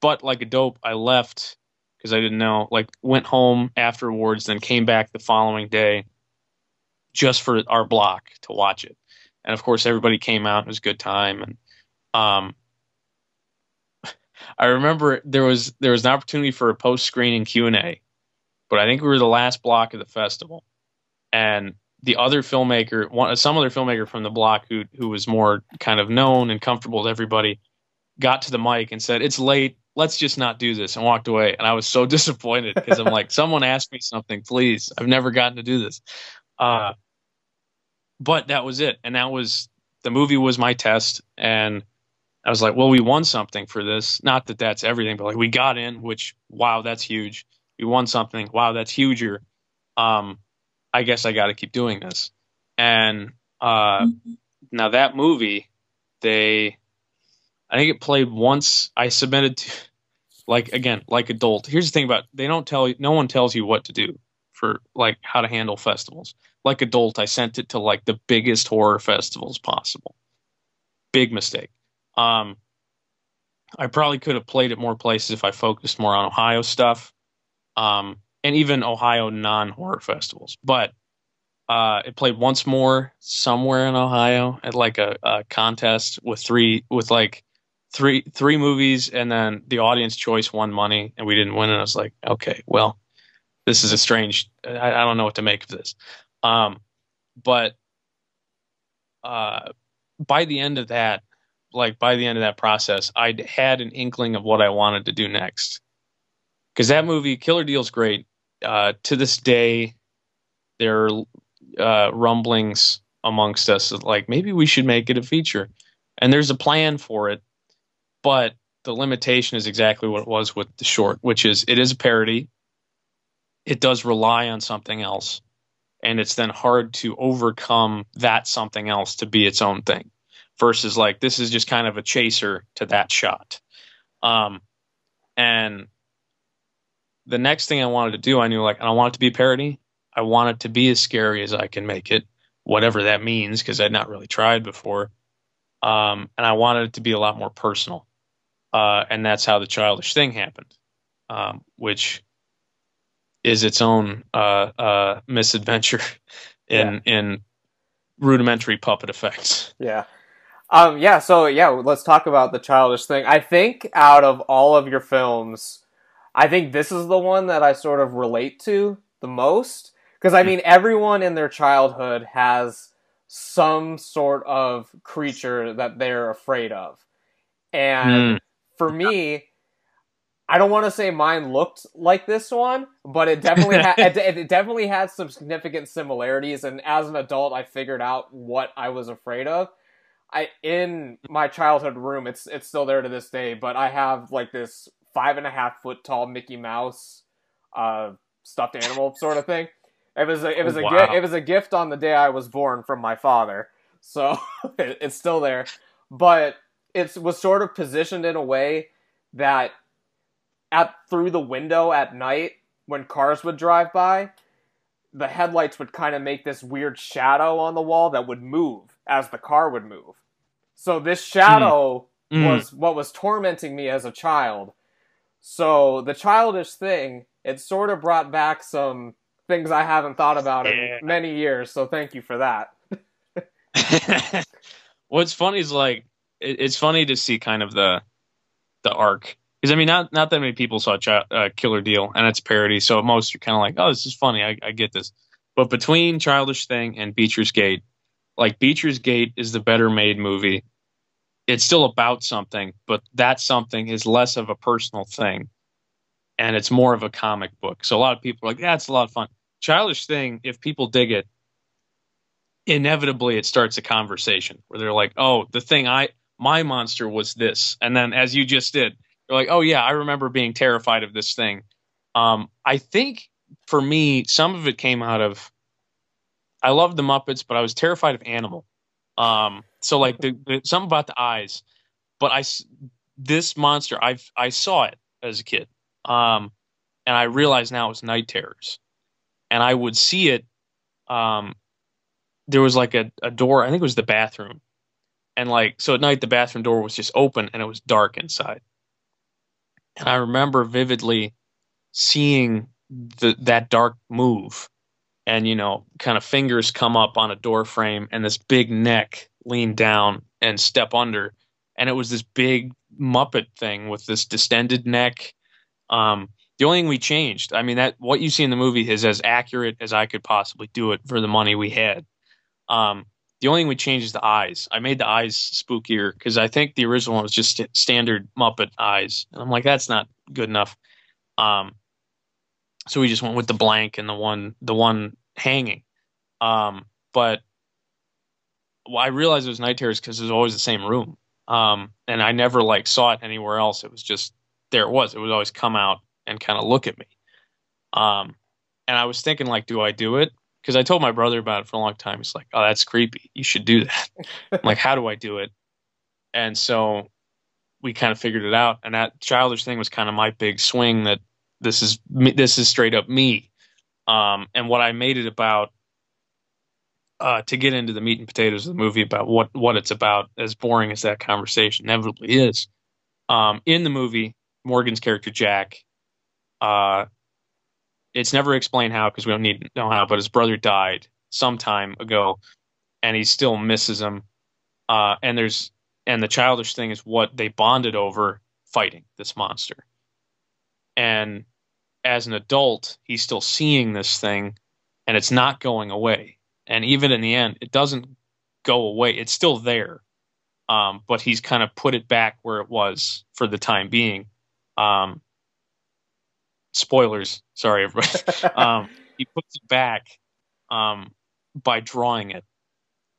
but like a dope, I left because I didn't know. Like went home after awards, then came back the following day, just for our block to watch it. And of course, everybody came out. It was a good time, and um, I remember there was there was an opportunity for a post screening Q and A, but I think we were the last block of the festival, and the other filmmaker, one some other filmmaker from the block who who was more kind of known and comfortable with everybody, got to the mic and said, "It's late. Let's just not do this," and walked away. And I was so disappointed because I'm like, "Someone asked me something, please. I've never gotten to do this." Uh, but that was it, and that was the movie was my test, and I was like, "Well, we won something for this. Not that that's everything, but like we got in, which wow, that's huge. We won something. Wow, that's huger." Um, I guess I got to keep doing this. And uh, mm-hmm. now that movie, they, I think it played once. I submitted to, like again, like adult. Here's the thing about they don't tell you. No one tells you what to do for like how to handle festivals. Like adult, I sent it to like the biggest horror festivals possible. Big mistake. Um, I probably could have played it more places if I focused more on Ohio stuff. Um, and even Ohio non horror festivals. But uh, it played once more somewhere in Ohio at like a, a, contest with three with like three three movies, and then the audience choice won money, and we didn't win. And I was like, okay, well, this is a strange. I, I don't know what to make of this. Um, but uh, by the end of that, like by the end of that process, I had an inkling of what I wanted to do next. Because that movie, Killer Deal's great, uh, to this day, there are uh, rumblings amongst us like maybe we should make it a feature, and there's a plan for it, but the limitation is exactly what it was with the short, which is it is a parody. It does rely on something else, and it's then hard to overcome that something else to be its own thing. Versus like this is just kind of a chaser to that shot. Um, and the next thing I wanted to do, I knew like I want it to be a parody. I want it to be as scary as I can make it, whatever that means, because I'd not really tried before. Um, and I wanted it to be a lot more personal. Uh, and that's how the childish thing happened, um, which is its own uh, uh, misadventure in yeah. in rudimentary puppet effects. Yeah. Um, yeah, so yeah, let's talk about the childish thing. I think out of all of your films, I think this is the one that I sort of relate to the most because I hmm. mean everyone in their childhood has some sort of creature that they're afraid of. And mm. for me, I don't want to say mine looked like this one, but it definitely ha- it, it, definitely had some significant similarities. And as an adult, I figured out what I was afraid of. I in my childhood room, it's it's still there to this day, but I have like this five and a half foot tall Mickey Mouse uh, stuffed animal sort of thing. It was a, it was a wow. gi- it was a gift on the day I was born from my father, so it, it's still there. But it was sort of positioned in a way that at through the window at night when cars would drive by, the headlights would kind of make this weird shadow on the wall that would move as the car would move. So this shadow mm. was what was tormenting me as a child so the childish thing, it sort of brought back some things I haven't thought about yeah. in many years. So thank you for that. What's funny is like it, it's funny to see kind of the the arc because I mean not not that many people saw Ch- uh, Killer Deal and it's parody, so most you're kind of like, oh, this is funny. I, I get this. But between Childish Thing and Beecher's Gate, like Beecher's Gate is the better made movie it's still about something, but that something is less of a personal thing and it's more of a comic book. So a lot of people are like, yeah, it's a lot of fun. Childish thing, if people dig it, inevitably it starts a conversation where they're like, oh, the thing I, my monster was this. And then as you just did, you're like, oh, yeah, I remember being terrified of this thing. Um, I think for me, some of it came out of, I loved the Muppets, but I was terrified of Animal. Um, so like the, the something about the eyes. but I this monster I I saw it as a kid, um, and I realize now it's night terrors, and I would see it. Um, there was like a, a door. I think it was the bathroom, and like so at night the bathroom door was just open and it was dark inside. And I remember vividly seeing the that dark move and you know kind of fingers come up on a door frame and this big neck lean down and step under. And it was this big muppet thing with this distended neck. Um, the only thing we changed i mean that what you see in the movie is as accurate as i could possibly do it for the money we had. Um, the only thing we changed is the eyes. I made the eyes spookier because i think the original one was just st- standard muppet eyes. And i'm like that's not good enough. Um, so we just went with the blank and the one the one hanging. Um, but well, I realized it was night terrors because it was always the same room. Um, and I never like saw it anywhere else. It was just there it was. It would always come out and kind of look at me. Um, and I was thinking like, do I do it? Because I told my brother about it for a long time. He's like, oh, that's creepy. You should do that. I'm like, how do I do it? And so we kind of figured it out. And that childish thing was kind of my big swing that this is this is straight up me. Um, and what I made it about uh, to get into the meat and potatoes of the movie about what what it's about, as boring as that conversation inevitably is. Um, in the movie, Morgan's character Jack, uh, it's never explained how because we don't need to know how, but his brother died some time ago, and he still misses him. Uh, and there's and the childish thing is what they bonded over fighting this monster. And as an adult, he's still seeing this thing and it's not going away. And even in the end, it doesn't go away. It's still there. Um, but he's kind of put it back where it was for the time being. Um, spoilers, sorry, everybody. um, he puts it back um, by drawing it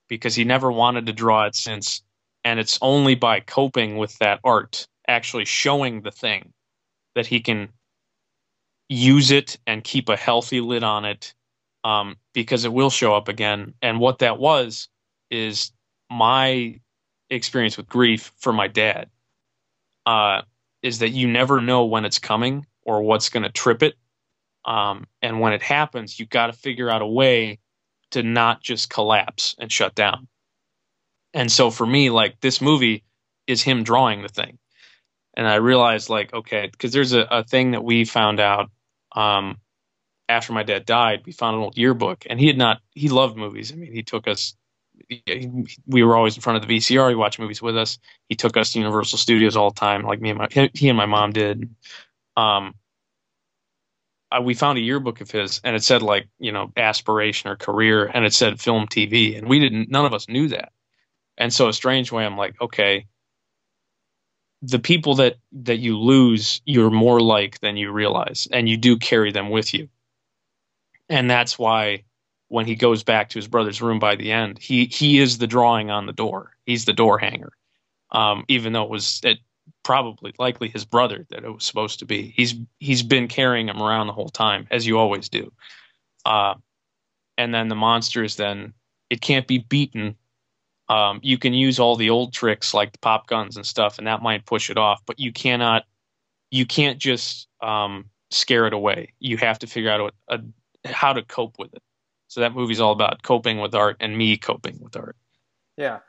because he never wanted to draw it since. And it's only by coping with that art, actually showing the thing, that he can use it and keep a healthy lid on it um, because it will show up again. And what that was is my experience with grief for my dad uh, is that you never know when it's coming or what's going to trip it. Um, and when it happens, you've got to figure out a way to not just collapse and shut down. And so for me, like this movie is him drawing the thing. And I realized, like, okay, because there's a, a thing that we found out um, after my dad died, we found an old yearbook, and he had not. He loved movies. I mean, he took us. We were always in front of the VCR. He watched movies with us. He took us to Universal Studios all the time, like me and my he and my mom did. Um, I, we found a yearbook of his, and it said like you know aspiration or career, and it said film TV, and we didn't. None of us knew that, and so a strange way, I'm like, okay, the people that that you lose you're more like than you realize and you do carry them with you. And that's why when he goes back to his brother's room by the end he he is the drawing on the door. He's the door hanger. Um, even though it was it probably likely his brother that it was supposed to be. He's he's been carrying him around the whole time as you always do. Uh, and then the monster is then it can't be beaten um, you can use all the old tricks like the pop guns and stuff, and that might push it off. But you cannot, you can't just um, scare it away. You have to figure out a, a, how to cope with it. So that movie's all about coping with art and me coping with art. Yeah.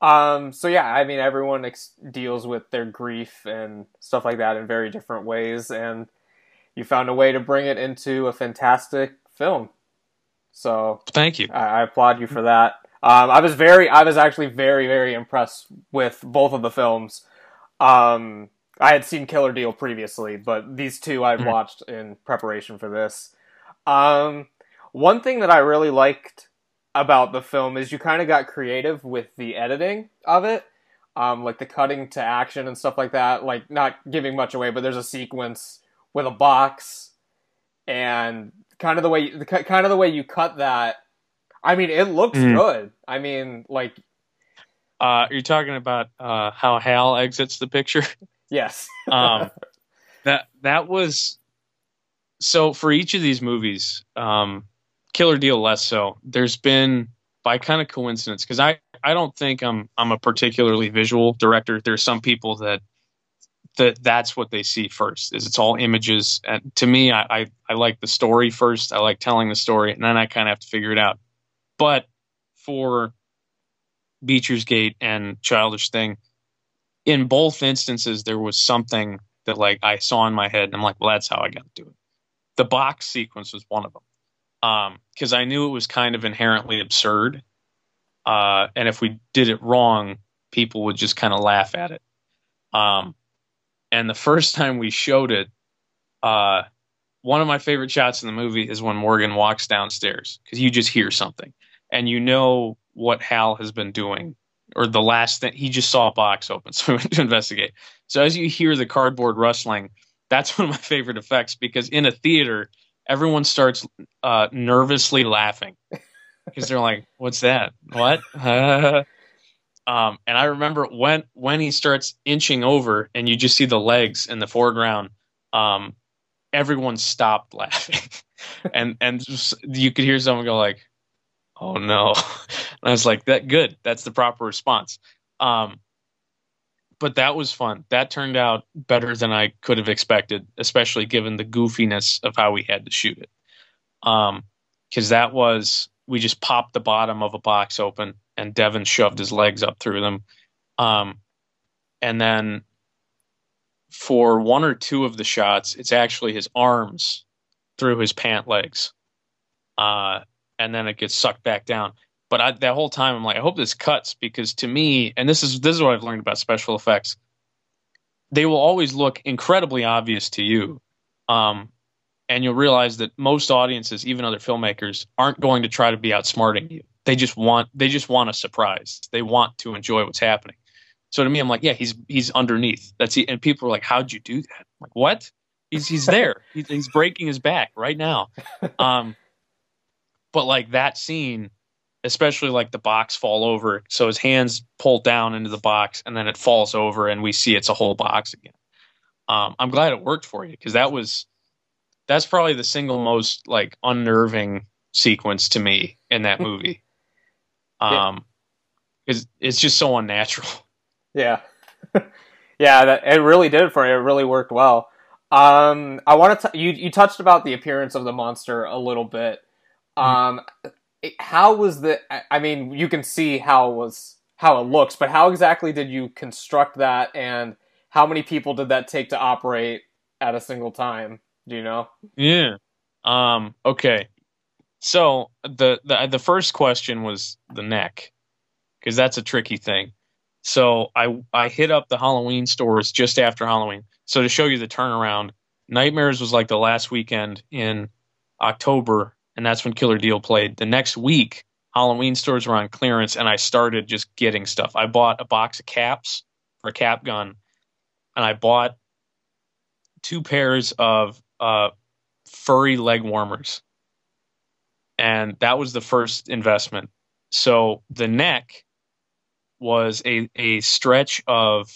Um, so yeah, I mean, everyone ex- deals with their grief and stuff like that in very different ways, and you found a way to bring it into a fantastic film. So thank you. I, I applaud you for that. Um, I was very, I was actually very, very impressed with both of the films. Um, I had seen Killer Deal previously, but these two I'd mm-hmm. watched in preparation for this. Um, one thing that I really liked about the film is you kind of got creative with the editing of it, um, like the cutting to action and stuff like that. Like not giving much away, but there's a sequence with a box, and kind of the way, kind of the way you cut that I mean, it looks mm. good. I mean, like. Uh, are you talking about uh, how Hal exits the picture? Yes. um, that that was so for each of these movies, um, Killer Deal less so. There's been by kind of coincidence because I I don't think I'm I'm a particularly visual director. There's some people that that that's what they see first is it's all images and to me I, I, I like the story first i like telling the story and then i kind of have to figure it out but for beecher's gate and childish thing in both instances there was something that like i saw in my head and i'm like well that's how i got to do it the box sequence was one of them because um, I knew it was kind of inherently absurd. Uh, and if we did it wrong, people would just kind of laugh at it. Um, and the first time we showed it, uh, one of my favorite shots in the movie is when Morgan walks downstairs because you just hear something and you know what Hal has been doing or the last thing he just saw a box open, so to investigate. So as you hear the cardboard rustling, that's one of my favorite effects because in a theater, everyone starts uh, nervously laughing because they're like, "What's that? What?" um, and I remember when when he starts inching over, and you just see the legs in the foreground. Um, everyone stopped laughing, and and just, you could hear someone go like, "Oh no!" And I was like, "That good. That's the proper response." Um, but that was fun. That turned out better than I could have expected, especially given the goofiness of how we had to shoot it. Um, because that was we just popped the bottom of a box open and Devin shoved his legs up through them. Um, and then for one or two of the shots, it's actually his arms through his pant legs. Uh, and then it gets sucked back down. But I, that whole time, I'm like, I hope this cuts because to me, and this is this is what I've learned about special effects. They will always look incredibly obvious to you, um, and you'll realize that most audiences, even other filmmakers, aren't going to try to be outsmarting you. They just want they just want a surprise. They want to enjoy what's happening. So to me, I'm like, yeah, he's he's underneath. That's he, and people are like, how'd you do that? I'm like, what? He's he's there. he's, he's breaking his back right now. Um, but like that scene especially like the box fall over. So his hands pull down into the box and then it falls over and we see it's a whole box again. Um, I'm glad it worked for you because that was that's probably the single most like unnerving sequence to me in that movie. Um, because it's just so unnatural. Yeah, yeah, that, it really did for you. It really worked well. Um, I want to you you touched about the appearance of the monster a little bit. Um, how was the? I mean, you can see how was how it looks, but how exactly did you construct that, and how many people did that take to operate at a single time? Do you know? Yeah. Um. Okay. So the the the first question was the neck, because that's a tricky thing. So I I hit up the Halloween stores just after Halloween. So to show you the turnaround, Nightmares was like the last weekend in October and that's when Killer Deal played. The next week, Halloween stores were on clearance, and I started just getting stuff. I bought a box of caps for a cap gun, and I bought two pairs of uh, furry leg warmers, and that was the first investment. So the neck was a a stretch of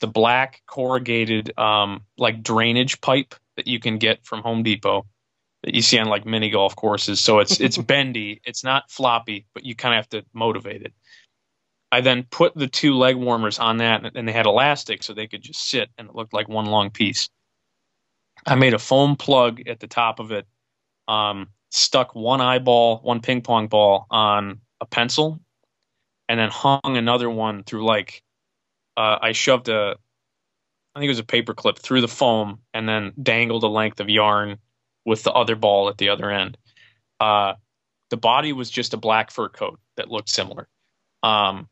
the black corrugated um, like drainage pipe that you can get from Home Depot you see on like mini golf courses. So it's it's bendy, it's not floppy, but you kind of have to motivate it. I then put the two leg warmers on that, and they had elastic, so they could just sit, and it looked like one long piece. I made a foam plug at the top of it, um, stuck one eyeball, one ping pong ball on a pencil, and then hung another one through like uh, I shoved a, I think it was a paper clip through the foam, and then dangled a length of yarn with the other ball at the other end. Uh, the body was just a black fur coat that looked similar. Um,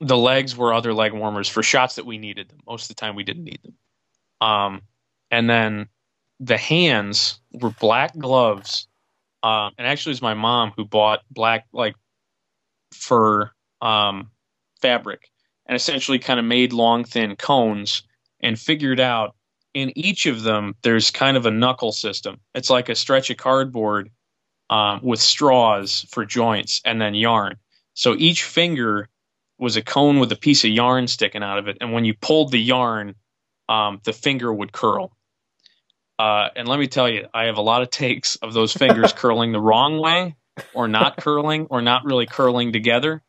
the legs were other leg warmers for shots that we needed them. Most of the time, we didn't need them. Um, and then the hands were black gloves. Um, and actually, it was my mom who bought black like fur um, fabric and essentially kind of made long, thin cones and figured out in each of them, there's kind of a knuckle system. It's like a stretch of cardboard um, with straws for joints and then yarn. So each finger was a cone with a piece of yarn sticking out of it. And when you pulled the yarn, um, the finger would curl. Uh, and let me tell you, I have a lot of takes of those fingers curling the wrong way or not curling or not really curling together.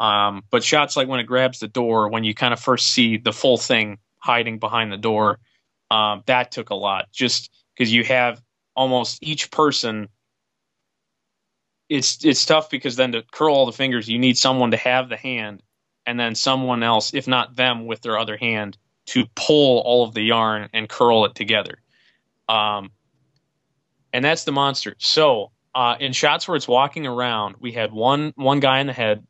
Um, but shots like when it grabs the door, when you kind of first see the full thing hiding behind the door, um, that took a lot. Just because you have almost each person, it's it's tough because then to curl all the fingers, you need someone to have the hand, and then someone else, if not them, with their other hand to pull all of the yarn and curl it together. Um, and that's the monster. So uh, in shots where it's walking around, we had one one guy in the head,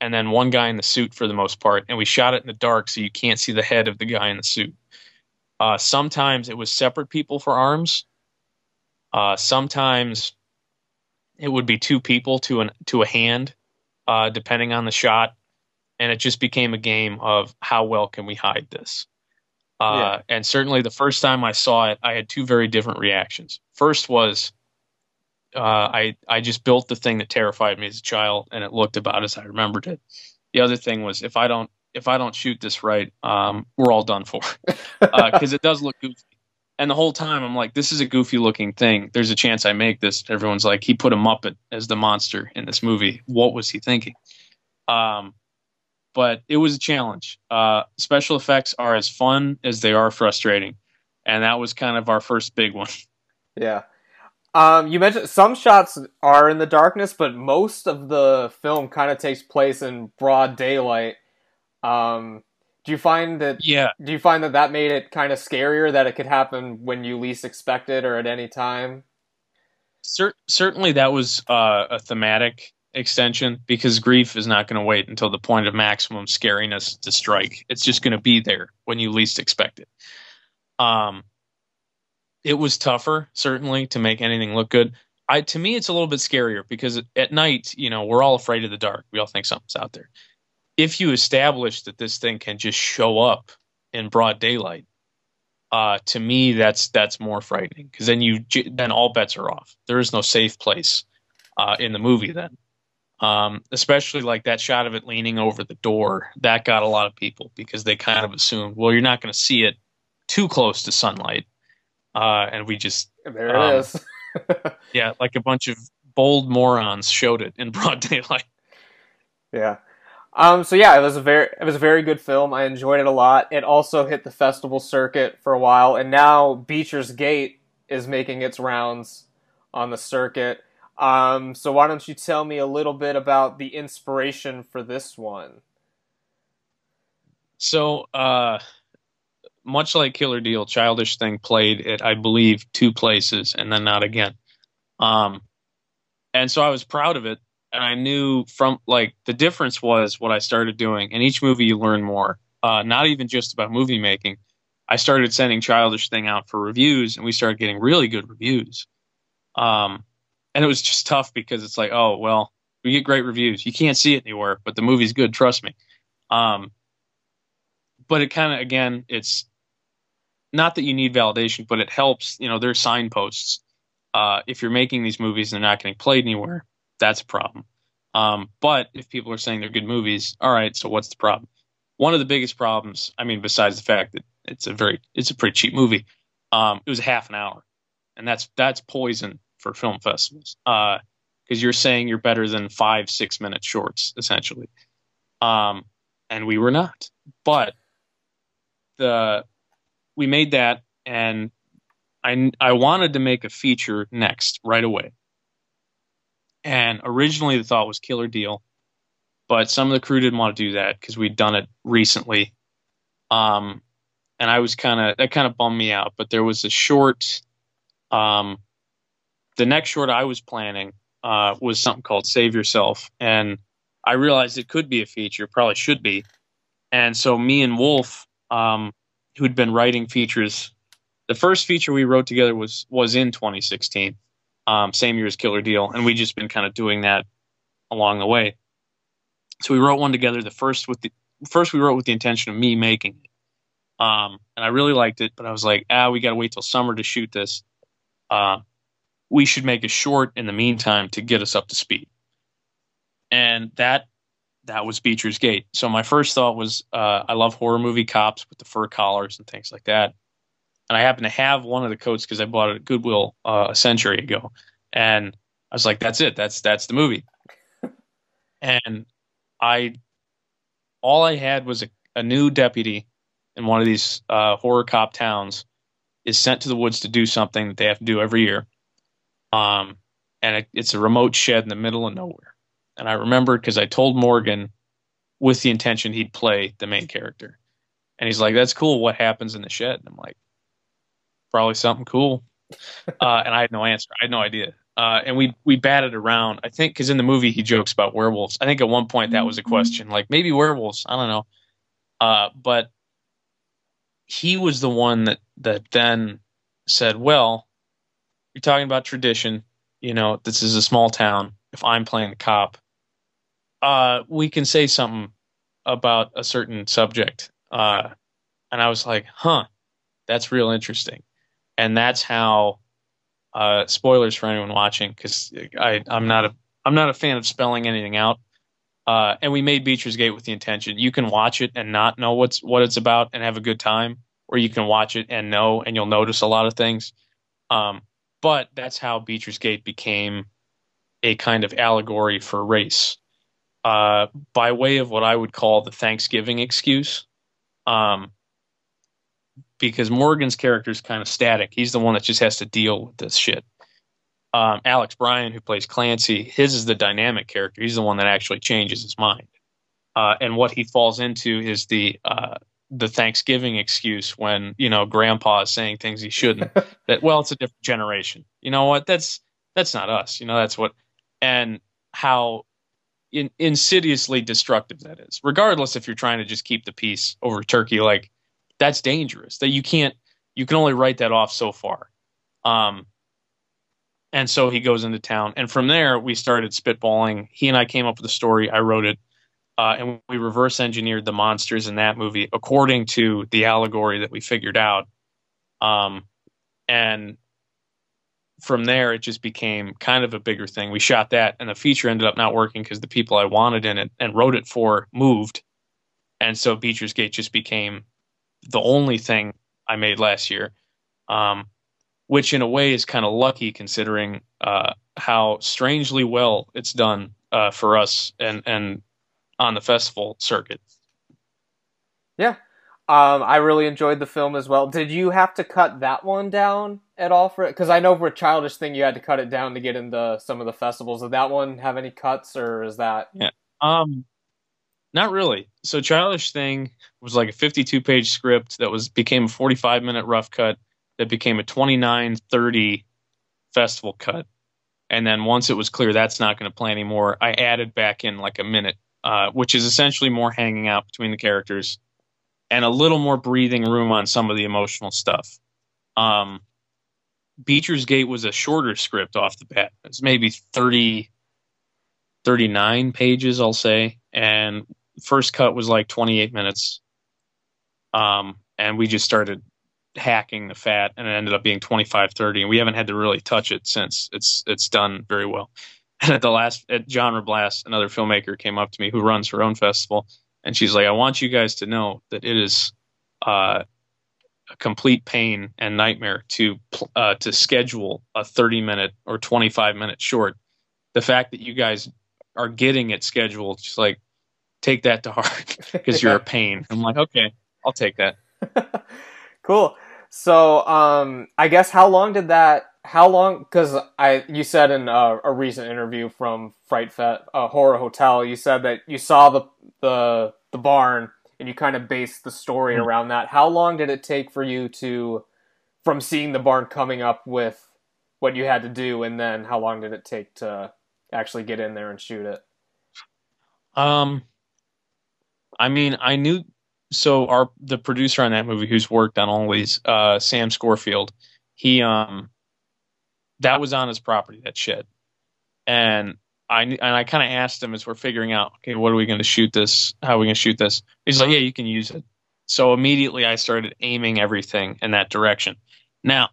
and then one guy in the suit for the most part, and we shot it in the dark so you can't see the head of the guy in the suit. Uh, sometimes it was separate people for arms. Uh, sometimes it would be two people to an to a hand, uh, depending on the shot, and it just became a game of how well can we hide this. Uh, yeah. And certainly, the first time I saw it, I had two very different reactions. First was uh, I I just built the thing that terrified me as a child, and it looked about as I remembered it. The other thing was if I don't if I don't shoot this right, um, we're all done for because uh, it does look goofy. And the whole time I'm like, this is a goofy looking thing. There's a chance I make this. Everyone's like, he put a Muppet as the monster in this movie. What was he thinking? Um, but it was a challenge. Uh, special effects are as fun as they are frustrating, and that was kind of our first big one. Yeah. Um, you mentioned some shots are in the darkness, but most of the film kind of takes place in broad daylight. Um, do you find that? Yeah. Do you find that that made it kind of scarier that it could happen when you least expect it or at any time? Cer- certainly, that was uh, a thematic extension because grief is not going to wait until the point of maximum scariness to strike. It's just going to be there when you least expect it. Um, it was tougher certainly to make anything look good. I to me it's a little bit scarier because at night, you know, we're all afraid of the dark. We all think something's out there. If you establish that this thing can just show up in broad daylight, uh, to me that's that's more frightening because then you then all bets are off. There is no safe place uh, in the movie then. Um, especially like that shot of it leaning over the door that got a lot of people because they kind of assumed well you're not going to see it too close to sunlight uh, and we just there um, it is. yeah, like a bunch of bold morons showed it in broad daylight. Yeah. Um, so yeah, it was a very it was a very good film. I enjoyed it a lot. It also hit the festival circuit for a while, and now Beecher's Gate is making its rounds on the circuit. Um, so why don't you tell me a little bit about the inspiration for this one? So, uh, much like Killer Deal, Childish Thing played it, I believe, two places and then not again. Um, and so I was proud of it, and I knew from like the difference was what I started doing. In each movie, you learn more. Uh, not even just about movie making. I started sending Childish Thing out for reviews, and we started getting really good reviews. Um, and it was just tough because it's like, oh well, we get great reviews. You can't see it anywhere, but the movie's good. Trust me. Um, but it kind of again, it's not that you need validation, but it helps. You know, there's signposts. Uh, if you're making these movies and they're not getting played anywhere, that's a problem. Um, but if people are saying they're good movies, all right, so what's the problem? One of the biggest problems, I mean, besides the fact that it's a very, it's a pretty cheap movie, um, it was a half an hour, and that's that's poison for film festivals because uh, you're saying you're better than five, six minute shorts essentially, um, and we were not. But the we made that, and I I wanted to make a feature next right away. And originally the thought was Killer Deal, but some of the crew didn't want to do that because we'd done it recently. Um, and I was kind of that kind of bummed me out. But there was a short. Um, the next short I was planning uh, was something called Save Yourself, and I realized it could be a feature, probably should be. And so me and Wolf um, who'd been writing features. The first feature we wrote together was was in 2016, um, same year as Killer Deal, and we just been kind of doing that along the way. So we wrote one together. The first with the first we wrote with the intention of me making it, um, and I really liked it. But I was like, ah, we got to wait till summer to shoot this. Uh, we should make a short in the meantime to get us up to speed. And that that was Beecher's Gate. So my first thought was, uh, I love horror movie cops with the fur collars and things like that. And I happen to have one of the coats because I bought it at Goodwill uh, a century ago. And I was like, that's it. That's that's the movie. and I, all I had was a, a new deputy in one of these uh, horror cop towns is sent to the woods to do something that they have to do every year. Um, and it, it's a remote shed in the middle of nowhere. And I remembered because I told Morgan with the intention he'd play the main character. And he's like, "That's cool. What happens in the shed?" And I'm like, "Probably something cool." Uh, and I had no answer. I had no idea. Uh, and we we batted around. I think because in the movie he jokes about werewolves. I think at one point that was a question, like maybe werewolves. I don't know. Uh, but he was the one that that then said, "Well, you're talking about tradition. You know, this is a small town. If I'm playing the cop, uh, we can say something about a certain subject." Uh, and I was like, "Huh, that's real interesting." And that's how uh, spoilers for anyone watching, because I'm not a I'm not a fan of spelling anything out. Uh, and we made Beecher's Gate with the intention you can watch it and not know what's what it's about and have a good time, or you can watch it and know and you'll notice a lot of things. Um, but that's how Beecher's Gate became a kind of allegory for race, uh, by way of what I would call the Thanksgiving excuse. Um, because Morgan's character is kind of static. He's the one that just has to deal with this shit. Um, Alex Bryan, who plays Clancy, his is the dynamic character. He's the one that actually changes his mind. Uh, and what he falls into is the uh, the Thanksgiving excuse when you know Grandpa is saying things he shouldn't. that well, it's a different generation. You know what? That's that's not us. You know that's what and how in, insidiously destructive that is. Regardless if you're trying to just keep the peace over turkey, like that's dangerous. That you can't you can only write that off so far. Um, and so he goes into town, and from there we started spitballing. He and I came up with a story. I wrote it, uh, and we reverse engineered the monsters in that movie according to the allegory that we figured out. Um, and from there, it just became kind of a bigger thing. We shot that, and the feature ended up not working because the people I wanted in it and wrote it for moved, and so Beecher's Gate just became the only thing I made last year, um, which in a way is kind of lucky considering uh, how strangely well it's done uh, for us and and on the festival circuit. Yeah, um, I really enjoyed the film as well. Did you have to cut that one down at all for it? Because I know for a childish thing you had to cut it down to get into some of the festivals. Did that one have any cuts, or is that? Yeah. Um, not really. So Childish Thing was like a 52 page script that was became a 45 minute rough cut that became a 29 30 festival cut. And then once it was clear that's not going to play anymore, I added back in like a minute, uh, which is essentially more hanging out between the characters and a little more breathing room on some of the emotional stuff. Um, Beecher's Gate was a shorter script off the bat. It's maybe 30, 39 pages, I'll say. And first cut was like 28 minutes. Um, and we just started hacking the fat and it ended up being 25 30 and we haven't had to really touch it since. It's it's done very well. And at the last at genre blast another filmmaker came up to me who runs her own festival and she's like i want you guys to know that it is uh, a complete pain and nightmare to uh, to schedule a 30 minute or 25 minute short. The fact that you guys are getting it scheduled just like take that to heart because you're a pain. I'm like, okay, I'll take that. cool. So, um, I guess how long did that? How long? Because I, you said in a, a, recent interview from Fright Fest, uh, Horror Hotel, you said that you saw the the the barn and you kind of based the story mm-hmm. around that. How long did it take for you to, from seeing the barn coming up with what you had to do, and then how long did it take to actually get in there and shoot it? Um, I mean, I knew so our the producer on that movie who's worked on all these, uh, Sam Scorefield, he um that was on his property, that shed. And I and I kind of asked him as we're figuring out, okay, what are we going to shoot this? How are we going to shoot this? He's like, yeah, you can use it. So immediately I started aiming everything in that direction. Now,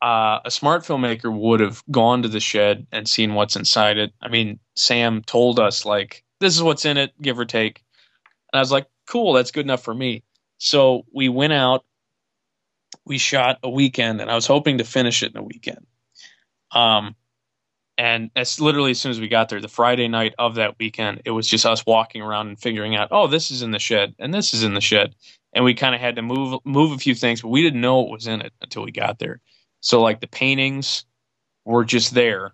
uh, a smart filmmaker would have gone to the shed and seen what's inside it. I mean, Sam told us like this is what's in it, give or take. And I was like, cool, that's good enough for me. So we went out, we shot a weekend, and I was hoping to finish it in a weekend. Um, and as literally as soon as we got there, the Friday night of that weekend, it was just us walking around and figuring out, oh, this is in the shed and this is in the shed, and we kind of had to move move a few things, but we didn't know what was in it until we got there. So like the paintings were just there,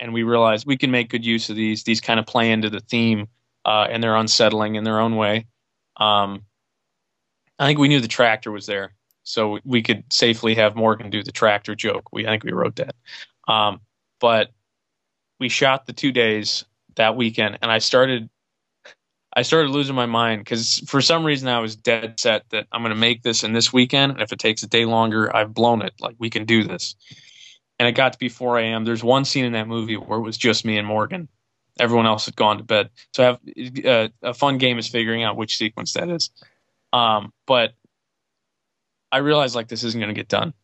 and we realized we can make good use of these. These kind of play into the theme, uh, and they're unsettling in their own way. Um, I think we knew the tractor was there, so we could safely have Morgan do the tractor joke. We I think we wrote that. Um, but we shot the two days that weekend, and I started I started losing my mind because for some reason I was dead set that I'm going to make this in this weekend, and if it takes a day longer, I've blown it. Like we can do this. And it got to be 4 a.m. There's one scene in that movie where it was just me and Morgan. Everyone else had gone to bed. So have uh, a fun game is figuring out which sequence that is. Um, but I realized like this isn't going to get done.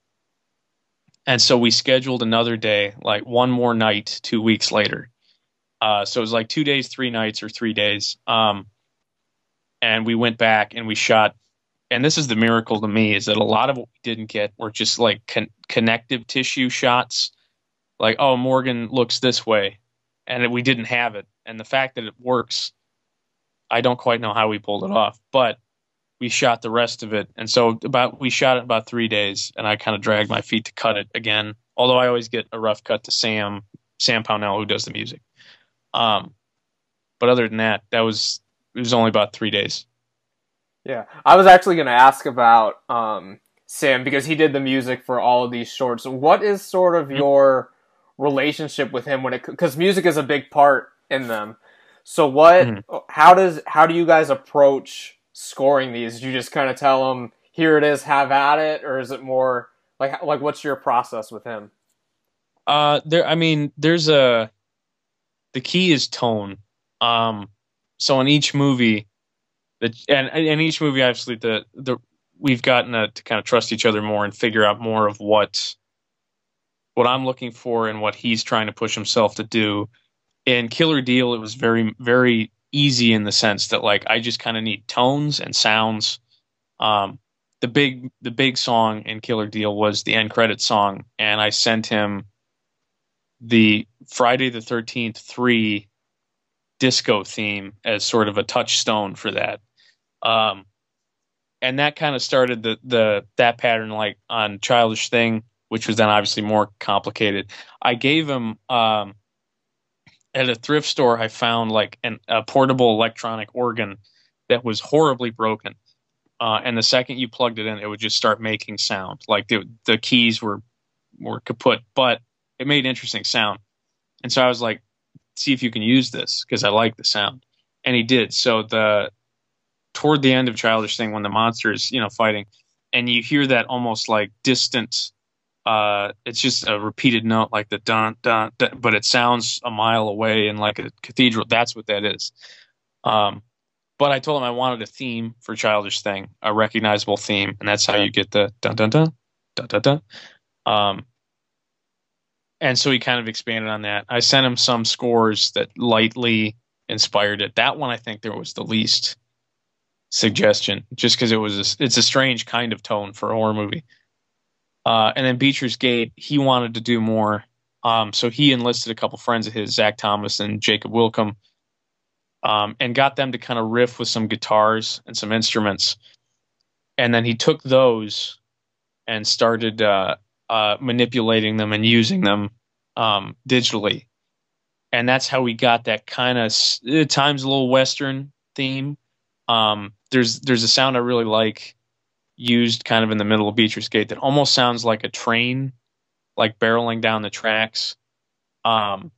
And so we scheduled another day, like one more night, two weeks later. Uh, so it was like two days, three nights, or three days. Um, and we went back and we shot. And this is the miracle to me is that a lot of what we didn't get were just like con- connective tissue shots. Like, oh, Morgan looks this way, and we didn't have it. And the fact that it works, I don't quite know how we pulled it off, but we shot the rest of it. And so about we shot it about three days, and I kind of dragged my feet to cut it again. Although I always get a rough cut to Sam Sam Pownell who does the music. Um, but other than that, that was it was only about three days. Yeah, I was actually going to ask about um, Sam because he did the music for all of these shorts. What is sort of mm-hmm. your relationship with him when it because music is a big part in them. So what? Mm-hmm. How does how do you guys approach scoring these? Do you just kind of tell them, "Here it is, have at it," or is it more like like what's your process with him? Uh, there. I mean, there's a the key is tone. Um, so in each movie, that and in each movie, obviously the the we've gotten to, to kind of trust each other more and figure out more of what what I'm looking for and what he's trying to push himself to do. In Killer Deal, it was very very easy in the sense that like I just kind of need tones and sounds. Um, the big the big song in Killer Deal was the end credit song, and I sent him the Friday the Thirteenth three disco theme as sort of a touchstone for that. Um, and that kind of started the the that pattern like on Childish Thing, which was then obviously more complicated. I gave him um, at a thrift store, I found like an, a portable electronic organ that was horribly broken. Uh, and the second you plugged it in, it would just start making sound. Like the the keys were were kaput, but it made interesting sound. And so I was like, see if you can use this because I like the sound. And he did. So the toward the end of Childish Thing, when the monster is you know fighting, and you hear that almost like distant uh, it's just a repeated note like the dun, dun dun, but it sounds a mile away in like a cathedral. That's what that is. Um, but I told him I wanted a theme for Childish Thing, a recognizable theme, and that's how you get the dun dun dun dun dun dun. Um, and so he kind of expanded on that. I sent him some scores that lightly inspired it. That one I think there was the least suggestion, just because it was a, it's a strange kind of tone for a horror movie. Uh, and then Beecher's Gate, he wanted to do more. Um, so he enlisted a couple friends of his, Zach Thomas and Jacob Wilcom, um, and got them to kind of riff with some guitars and some instruments. And then he took those and started uh, uh, manipulating them and using them um, digitally. And that's how we got that kind of at times a little Western theme. Um, there's there's a sound I really like used kind of in the middle of Beecher's Gate that almost sounds like a train, like barreling down the tracks. Um,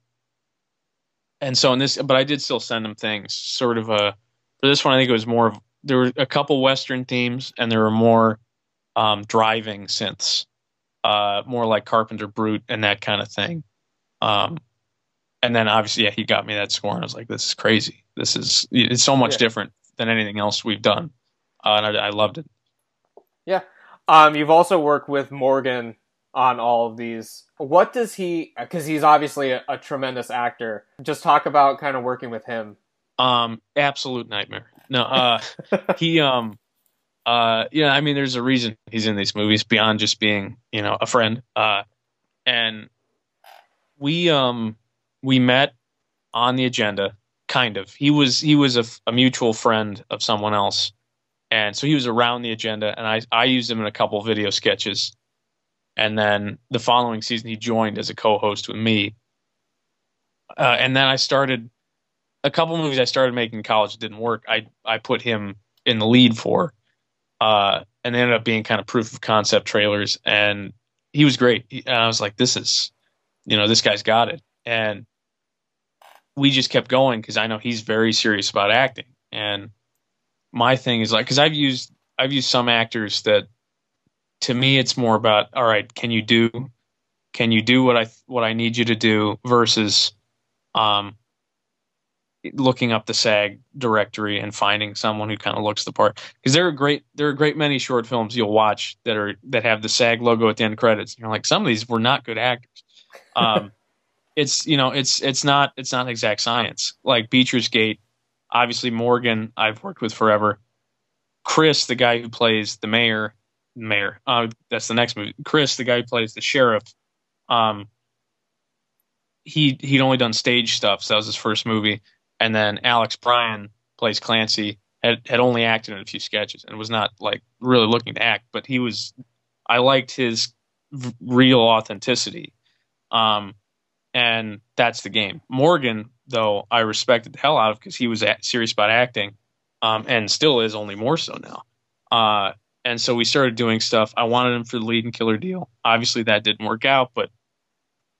and so in this, but I did still send them things. Sort of a for this one, I think it was more of there were a couple Western themes, and there were more um, driving synths, uh, more like Carpenter Brut and that kind of thing. Um, and then obviously, yeah, he got me that score, and I was like, "This is crazy. This is it's so much yeah. different than anything else we've done," uh, and I, I loved it. Yeah. Um, you've also worked with Morgan on all of these. What does he? Because he's obviously a, a, tremendous actor. Just talk about kind of working with him. Um, absolute nightmare. No, uh, he um, uh, yeah. I mean, there's a reason he's in these movies beyond just being you know a friend. Uh, and we um, we met on the agenda, kind of. He was he was a, a mutual friend of someone else, and so he was around the agenda, and I I used him in a couple video sketches, and then the following season he joined as a co-host with me, uh, and then I started a couple movies I started making in college didn't work. I I put him in the lead for, uh, and they ended up being kind of proof of concept trailers, and he was great. And I was like, this is, you know, this guy's got it, and we just kept going because I know he's very serious about acting, and my thing is like because I've used I've used some actors that to me it's more about all right, can you do can you do what I what I need you to do versus um looking up the SAG directory and finding someone who kind of looks the part. Because there are great there are a great many short films you'll watch that are that have the SAG logo at the end credits. And you're like, some of these were not good actors. Um, it's you know it's it's not it's not exact science. Like Beecher's Gate, obviously Morgan I've worked with forever. Chris, the guy who plays the mayor, mayor. Uh, that's the next movie. Chris, the guy who plays the sheriff. Um, he he'd only done stage stuff, so that was his first movie and then Alex Bryan plays Clancy had had only acted in a few sketches and was not like really looking to act, but he was. I liked his v- real authenticity, um, and that's the game. Morgan, though, I respected the hell out of because he was serious about acting, um, and still is only more so now. Uh, and so we started doing stuff. I wanted him for the lead and killer deal. Obviously, that didn't work out, but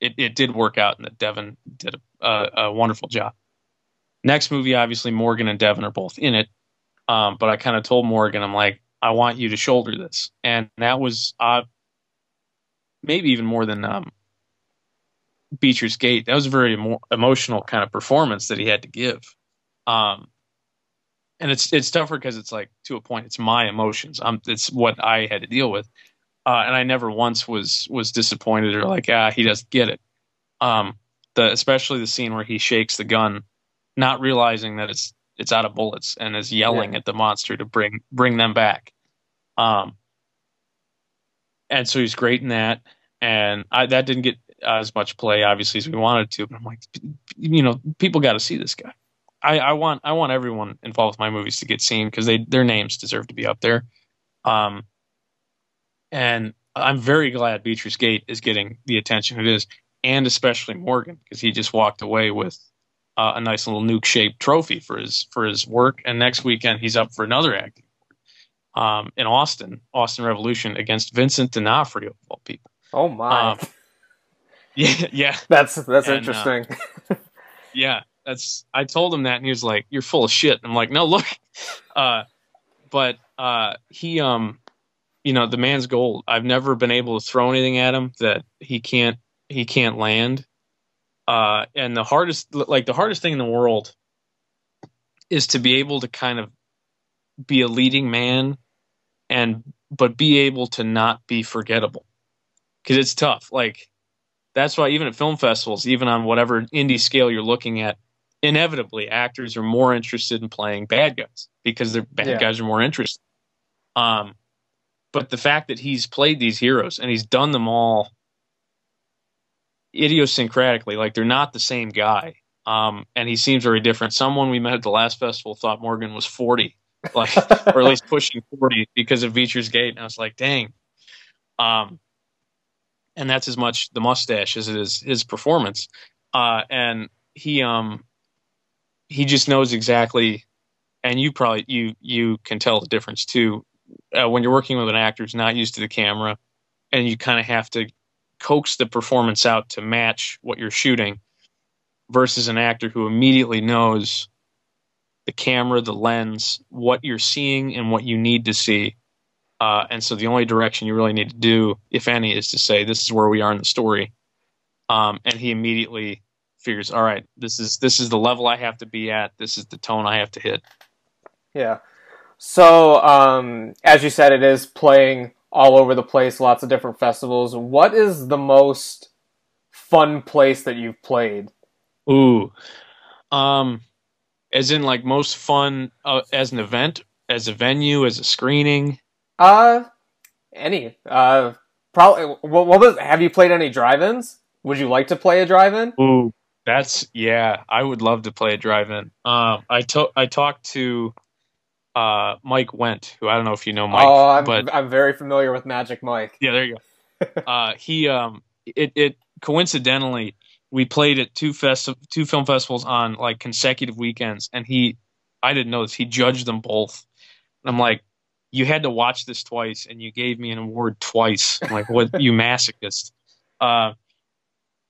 it, it did work out, and that Devin did a, a, a wonderful job. Next movie, obviously, Morgan and Devin are both in it. Um, but I kind of told Morgan, I'm like, I want you to shoulder this, and that was uh, maybe even more than um, Beecher's Gate. That was a very emo- emotional kind of performance that he had to give. Um, and it's it's tougher because it's like to a point, it's my emotions. Um, it's what I had to deal with, uh, and I never once was was disappointed or like ah he doesn't get it. Um, the especially the scene where he shakes the gun not realizing that it's it's out of bullets and is yelling yeah. at the monster to bring bring them back. Um, and so he's great in that, and I, that didn't get as much play obviously as we wanted to. But I'm like, you know, people got to see this guy. I, I want I want everyone involved with my movies to get seen because they their names deserve to be up there. Um, and I'm very glad Beecher's Gate is getting the attention it is, and especially Morgan because he just walked away with uh, a nice little nuke shaped trophy for his for his work. And next weekend he's up for another acting um, in Austin, Austin Revolution against Vincent D'Onofrio of all people. Oh my! Um, yeah, yeah. That's that's and, uh, interesting. Uh, yeah, that's. I told him that, and he was like, "You're full of shit." I'm like, "No, look." Uh, but uh, he, um, you know, the man's gold. I've never been able to throw anything at him that he can't he can't land. Uh, and the hardest, like the hardest thing in the world, is to be able to kind of be a leading man, and but be able to not be forgettable, because it's tough. Like that's why even at film festivals, even on whatever indie scale you're looking at, inevitably actors are more interested in playing bad guys because their bad yeah. guys are more interested. Um, but the fact that he's played these heroes and he's done them all idiosyncratically, like they're not the same guy. Um, and he seems very different. Someone we met at the last festival thought Morgan was 40, like, or at least pushing 40 because of Beecher's Gate. And I was like, dang. Um, and that's as much the mustache as it is his performance. Uh, and he, um, he just knows exactly, and you probably, you, you can tell the difference too. Uh, when you're working with an actor who's not used to the camera and you kind of have to coax the performance out to match what you're shooting versus an actor who immediately knows the camera, the lens, what you're seeing, and what you need to see. Uh, and so the only direction you really need to do, if any, is to say, this is where we are in the story. Um, and he immediately figures, all right, this is this is the level I have to be at. This is the tone I have to hit. Yeah. So, um, as you said, it is playing all over the place, lots of different festivals. What is the most fun place that you've played? Ooh, um, as in like most fun uh, as an event, as a venue, as a screening. Uh, any. Uh, probably. What, what was? Have you played any drive-ins? Would you like to play a drive-in? Ooh, That's yeah. I would love to play a drive-in. Um, I to- I talked to uh, Mike Went, who I don't know if you know Mike, oh, I'm, but I'm very familiar with Magic Mike. yeah, there you go. uh, he um, it it coincidentally we played at two fest two film festivals on like consecutive weekends, and he I didn't know this. He judged them both. And I'm like, you had to watch this twice, and you gave me an award twice. I'm like, what you masochist? Uh,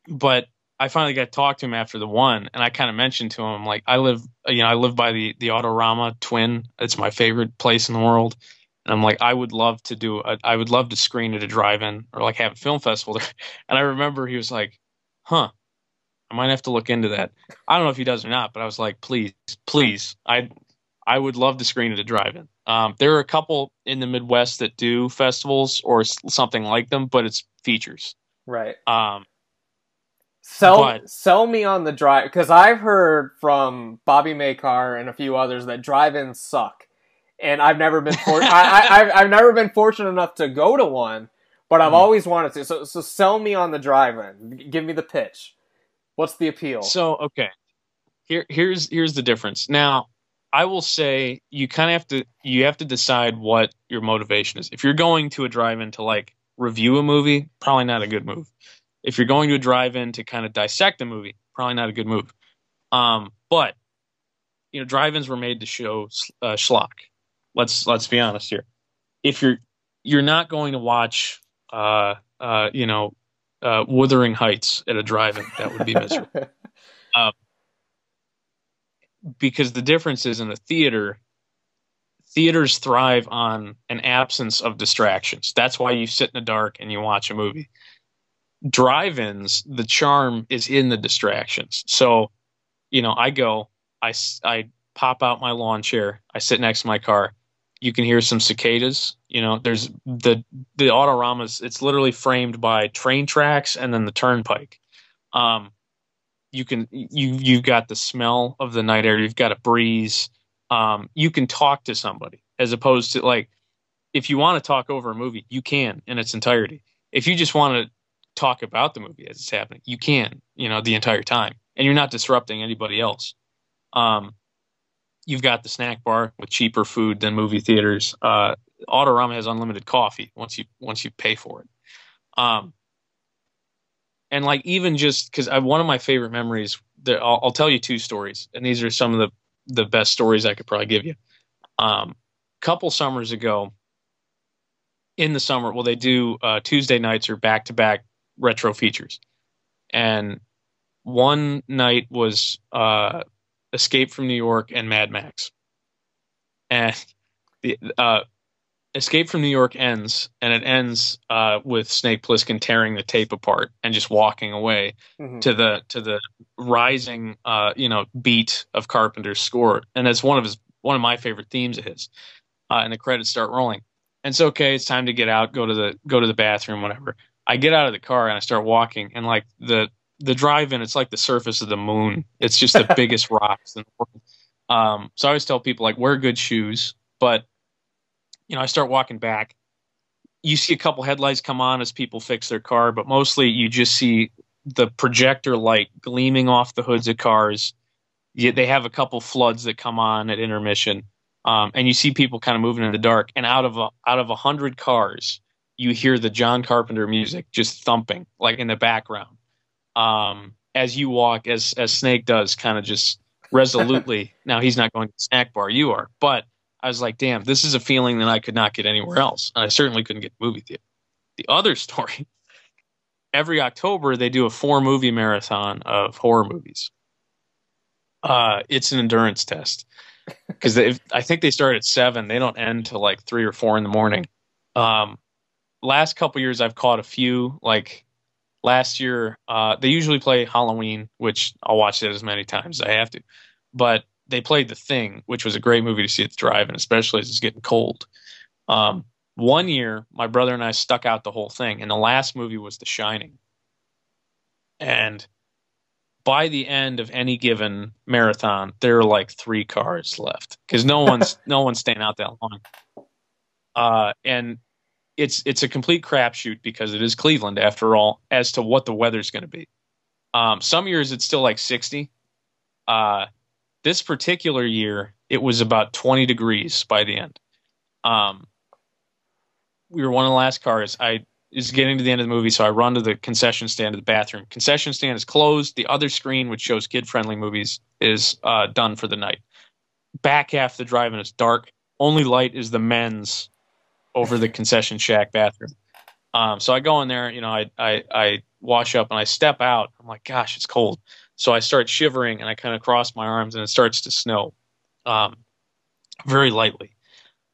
but I finally got to talk to him after the one, and I kind of mentioned to him like I live, you know, I live by the the Autorama Twin. It's my favorite place in the world, and I'm like, I would love to do, a, I would love to screen at a drive-in or like have a film festival there. And I remember he was like, "Huh, I might have to look into that." I don't know if he does or not, but I was like, "Please, please, I, I would love to screen at a drive-in." Um, there are a couple in the Midwest that do festivals or something like them, but it's features. Right. Um, Sell But- sell me on the drive because I've heard from Bobby Makar and a few others that drive-ins suck, and I've never been for- I, I, I've, I've never been fortunate enough to go to one, but I've Mhm. always wanted to. So so sell me on the drive-in. Give me the pitch. What's the appeal? So okay, here here's here's the difference. Now, I will say you kind of have to you have to decide what your motivation is. If you're going to a drive-in to like review a movie, probably not a good move. If you're going to a drive-in to kind of dissect a movie, probably not a good move. Um, but you know, drive-ins were made to show uh, schlock. Let's let's be honest here. If you're you're not going to watch, uh, uh, you know, uh, Wuthering Heights at a drive-in, that would be miserable because the difference is in the theater theaters thrive on an absence of distractions. That's why you sit in the dark and you watch a movie. Drive-ins the charm is in the distractions. So you know i go i i pop out my lawn chair i sit next to my car. You can hear some cicadas you know there's the the autoramas it's literally framed by train tracks and then the turnpike. Um you can you you've got the smell of the night air you've got a breeze um, you can talk to somebody as opposed to like if you want to talk over a movie you can in its entirety. If you just want to talk about the movie as it's happening you can you know the entire time and you're not disrupting anybody else. Um, you've got the snack bar with cheaper food than movie theaters. Uh, autorama has unlimited coffee once you once you pay for it. Um, and like even just because I one of my favorite memories that I'll, I'll tell you two stories and these are some of the the best stories i could probably give you. Um couple summers ago in the summer well they do uh tuesday nights or back to back retro features. And one night was uh escape from new york and mad max. And the uh Escape from New York ends, and it ends uh, with Snake Plissken tearing the tape apart and just walking away Mhm. to the to the rising, uh, you know, beat of Carpenter's score, and that's one of his one of my favorite themes of his. Uh, and the credits start rolling, and so okay. It's time to get out, go to the go to the bathroom, whatever. I get out of the car and I start walking, and like the the drive-in, it's like the surface of the moon. It's just the biggest rocks in the world. Um, so I always tell people like wear good shoes, but you know, I start walking back. You see a couple headlights come on as people fix their car, but mostly you just see the projector light gleaming off the hoods of cars. You, they have a couple floods that come on at intermission, um, and you see people kind of moving in the dark. And out of a, out of a hundred cars, you hear the John Carpenter music just thumping like in the background um, as you walk, as as Snake does, kind of just resolutely. now he's not going to the snack bar, you are, but I was like, damn, this is a feeling that I could not get anywhere else. And I certainly couldn't get movie theater. The other story, every October they do a four movie marathon of horror movies. Uh, it's an endurance test because I think they start at seven. They don't end till like three or four in the morning. Um, last couple years I've caught a few. Like last year, uh, they usually play Halloween, which I'll watch it as many times as I have to. But they played The Thing, which was a great movie to see at the drive-in, especially as it's getting cold. Um, one year, my brother and I stuck out the whole thing, and the last movie was The Shining. And by the end of any given marathon, there are like three cars left because no one's no one's staying out that long. Uh, and it's it's a complete crapshoot because it is Cleveland after all as to what the weather's going to be. Um, some years it's still like 60. Uh, this particular year, it was about 20 degrees by the end. Um, we were one of the last cars. I is getting to the end of the movie, so I run to the concession stand to the bathroom. Concession stand is closed. The other screen, which shows kid friendly movies, is uh, done for the night. Back half the drive and it's dark. Only light is the men's over the concession shack bathroom. Um, so I go in there, you know, I, I I wash up and I step out. I'm like, gosh, it's cold. So I start shivering and I kind of cross my arms and it starts to snow, um, very lightly.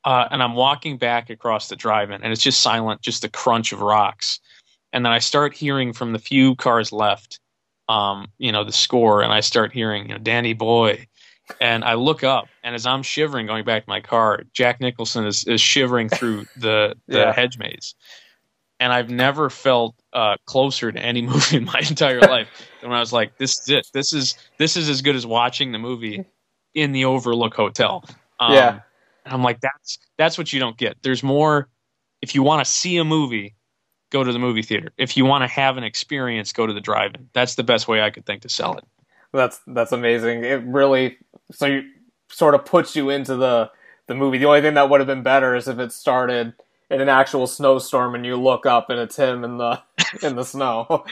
Uh, and I'm walking back across the drive-in, and it's just silent, just the crunch of rocks. And then I start hearing from the few cars left, um, you know, the score, and I start hearing, you know, Danny Boy. And I look up, and as I'm shivering, going back to my car, Jack Nicholson is, is shivering through the the yeah. hedge maze. And I've never felt uh, closer to any movie in my entire life when I was like, "This is it. This is this is as good as watching the movie in the Overlook Hotel." Um, yeah and I'm like, that's that's what you don't get. There's more. If you want to see a movie, go to the movie theater. If you want to have an experience, go to the drive-in. That's the best way I could think to sell it. That's that's amazing. It really so you sort of puts you into the the movie. The only thing that would have been better is if it started in an actual snowstorm and you look up and it's him in the in the snow.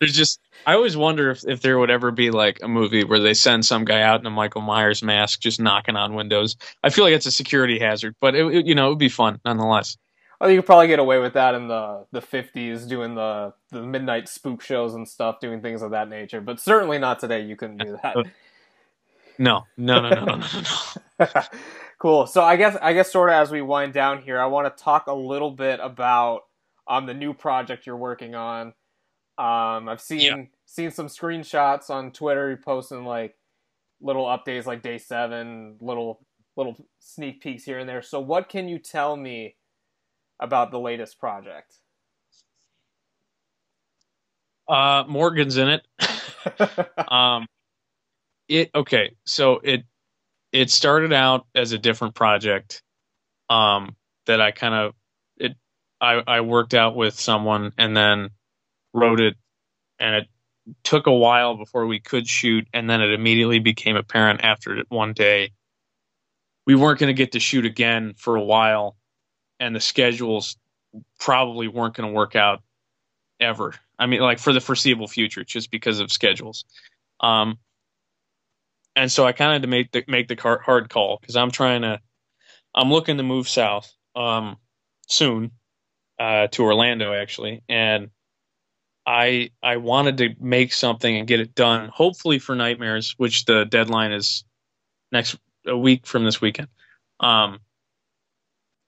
There's just I always wonder if, if there would ever be like a movie where they send some guy out in a Michael Myers mask just knocking on windows. I feel like it's a security hazard, but it, it you know it would be fun nonetheless. Well, you could probably get away with that in the the fifties, doing the the midnight spook shows and stuff, doing things of that nature. But certainly not today. You couldn't do that. No, no, no, no, no, no. no. cool. So I guess I guess sort of as we wind down here, I want to talk a little bit about um the new project you're working on. Um, I've seen yeah. seen some screenshots on Twitter. You're posting like little updates, like day seven, little little sneak peeks here and there. So, what can you tell me about the latest project? Uh, Morgan's in it. um, it okay. So it it started out as a different project. Um, that I kind of it I I worked out with someone and then wrote it, and it took a while before we could shoot, and then it immediately became apparent after one day we weren't going to get to shoot again for a while, and the schedules probably weren't going to work out ever. I mean, like for the foreseeable future, just because of schedules. Um, and so I kind of had to make the make the hard call because I'm trying to, I'm looking to move south um, soon uh, to Orlando actually, and I I wanted to make something and get it done, hopefully for Nightmares, which the deadline is next a week from this weekend. Um,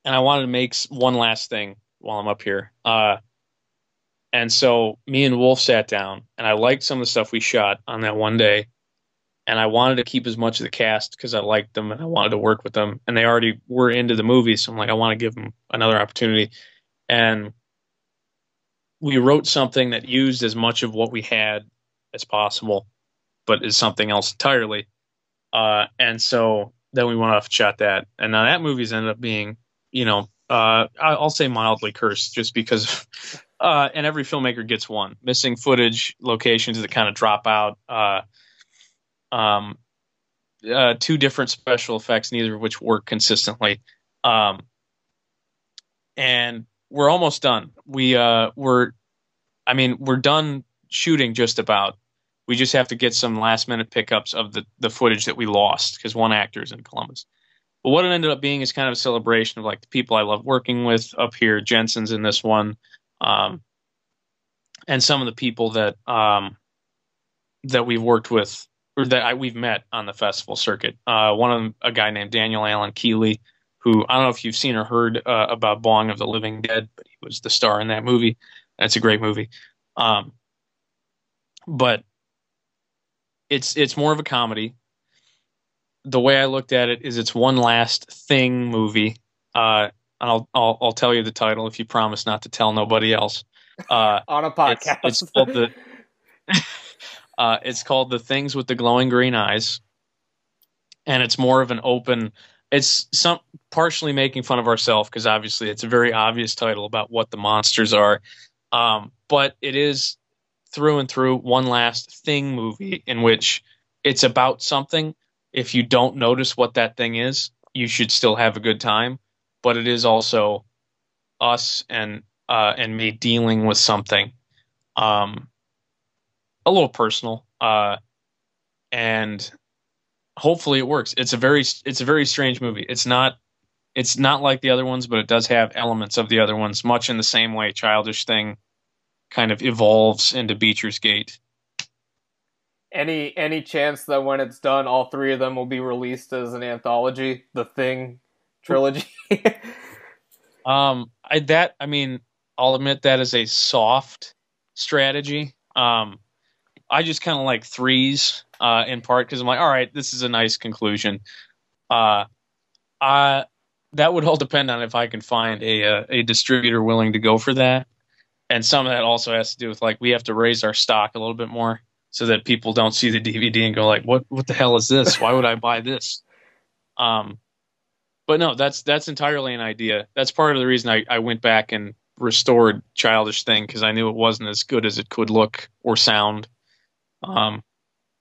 and I wanted to make one last thing while I'm up here. Uh, and so me and Wolf sat down, and I liked some of the stuff we shot on that one day, and I wanted to keep as much of the cast because I liked them and I wanted to work with them, and they already were into the movie, so I'm like, I want to give them another opportunity, and we wrote something that used as much of what we had as possible, but is something else entirely. Uh, and so then we went off and shot that, and now that movie's ended up being, you know, uh, I'll say mildly cursed, just because. Uh, and every filmmaker gets one missing footage, locations that kind of drop out. Um, uh, two different special effects, neither of which work consistently. Um, and we're almost done. We uh we're I mean, we're done shooting just about. We just have to get some last minute pickups of the the footage that we lost because one actor is in Columbus. But what it ended up being is kind of a celebration of like the people I love working with up here. Jensen's in this one, um, and some of the people that um, that we've worked with or that I, we've met on the festival circuit. Uh, one of them, a guy named Daniel Allen Keeley, who I don't know if you've seen or heard uh, about Bong of the Living Dead, but he was the star in that movie. That's a great movie. Um, but it's it's more of a comedy. The way I looked at it is it's one last thing movie. Uh, and I'll, I'll I'll tell you the title if you promise not to tell nobody else. Uh, On a podcast. It's, it's called the. uh, it's called the things with the glowing green eyes, and it's more of an open it's some partially making fun of ourselves because obviously it's a very obvious title about what the monsters are um, but it is through and through one last thing movie in which it's about something. If you don't notice what that thing is, you should still have a good time. But it is also us and uh, and me dealing with something um, a little personal, uh, and hopefully it works. It's a very it's a very strange movie. It's not it's not like the other ones, but it does have elements of the other ones, much in the same way Childish Thing kind of evolves into Beecher's Gate. Any any chance that when it's done, all three of them will be released as an anthology, the Thing trilogy? um, I that I mean, I'll admit that is a soft strategy. Um, I just kind of like threes uh, in part because I'm like, all right, this is a nice conclusion. Uh, I that would all depend on if I can find a, a, uh, a distributor willing to go for that, and some of that also has to do with like we have to raise our stock a little bit more so that people don't see the DVD and go like, what what the hell is this? Why would I buy this? Um, but no, that's that's entirely an idea. That's part of the reason I, I went back and restored Childish Thing because I knew it wasn't as good as it could look or sound. Um,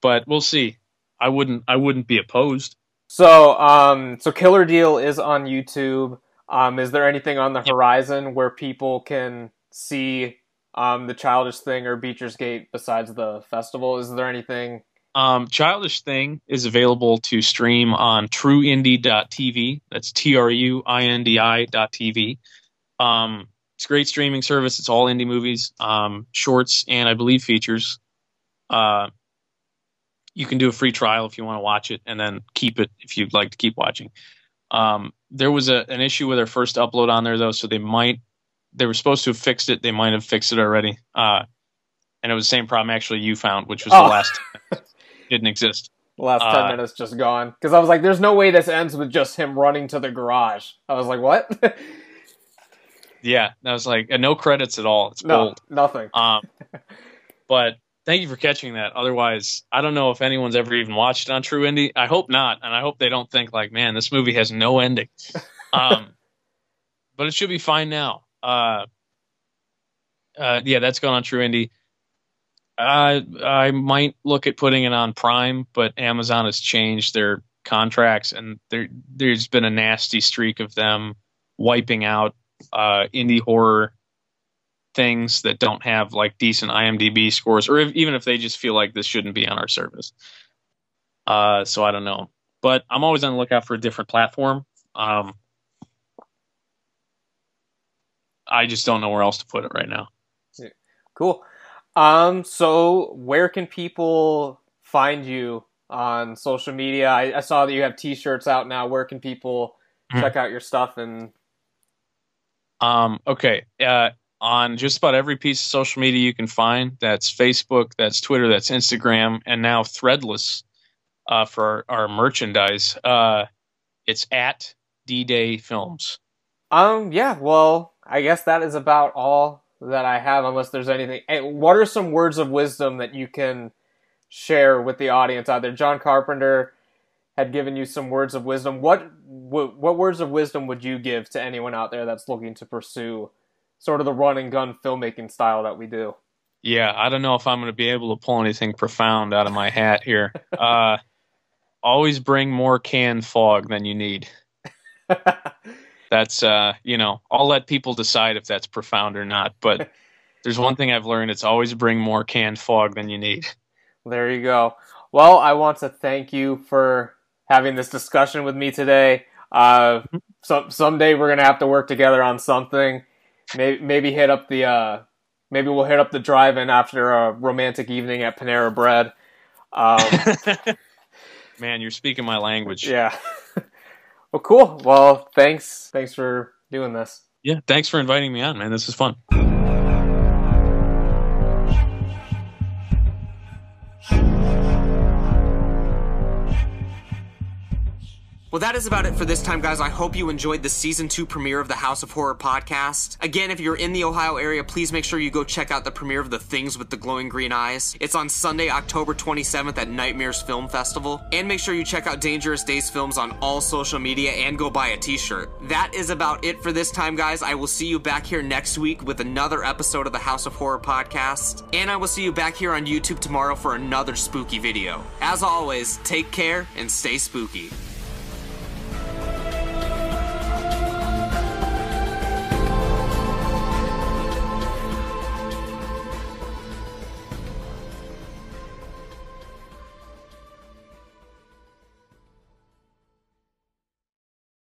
but we'll see. I wouldn't I wouldn't be opposed. So, um, so Killer Deal is on YouTube. Um, is there anything on the horizon where people can see um, the Childish Thing or Beecher's Gate besides the festival? Is there anything? Um, Childish Thing is available to stream on TrueIndie.tv. That's T R U I N D I.tv. Um, it's a great streaming service. It's all indie movies, um, shorts, and I believe features. Uh, you can do a free trial if you want to watch it and then keep it if you'd like to keep watching. Um, there was a, an issue with their first upload on there though, so they might they were supposed to have fixed it. They might have fixed it already. Uh, and it was the same problem actually you found, which was oh. the last didn't exist. The last ten uh, minutes just gone because I was like, "There's no way this ends with just him running to the garage." I was like, "What?" yeah, I was like, no credits at all. It's no, nothing. Um, but thank you for catching that. Otherwise, I don't know if anyone's ever even watched it on True Indie. I hope not, and I hope they don't think like, man, this movie has no ending. Um, but it should be fine now. Uh, uh, yeah, that's going on True Indie. I I might look at putting it on Prime, but Amazon has changed their contracts, and there there's been a nasty streak of them wiping out uh, indie horror things that don't have like decent IMDb scores, or if, even if they just feel like this shouldn't be on our service. Uh, so I don't know, but I'm always on the lookout for a different platform. Um, I just don't know where else to put it right now. Cool. Um, so where can people find you on social media? I, I saw that you have T-shirts out now. Where can people mm-hmm. check out your stuff and? Um. Okay. Uh, on just about every piece of social media you can find. That's Facebook, that's Twitter, that's Instagram, and now Threadless uh, for our, our merchandise. Uh, it's at D Day Films. Um. Yeah. Well, I guess that is about all that I have, unless there's anything. Hey, what are some words of wisdom that you can share with the audience out there? John Carpenter had given you some words of wisdom. What what, what words of wisdom would you give to anyone out there that's looking to pursue sort of the run and gun filmmaking style that we do. Yeah, I don't know if I'm going to be able to pull anything profound out of my hat here. uh, always bring more canned fog than you need. that's uh, you know, I'll let people decide if that's profound or not. But there's one thing I've learned: it's always bring more canned fog than you need. There you go. Well, I want to thank you for having this discussion with me today. Uh, mm-hmm. some someday we're gonna have to work together on something maybe maybe hit up the uh, maybe we'll hit up the drive-in after a romantic evening at Panera Bread. Um, Man, you're speaking my language. Yeah. well, cool. Well, thanks. Thanks for doing this. Yeah, thanks for inviting me on, man. This is fun. Well, that is about it for this time, guys. I hope you enjoyed the season two premiere of the House of Horror podcast. Again, if you're in the Ohio area, please make sure you go check out the premiere of The Things with the Glowing Green Eyes. It's on Sunday, October 27th at Nightmares Film Festival. And make sure you check out Dangerous Days Films on all social media and go buy a t shirt. That is about it for this time, guys. I will see you back here next week with another episode of the House of Horror podcast. And I will see you back here on YouTube tomorrow for another spooky video. As always, take care and stay spooky.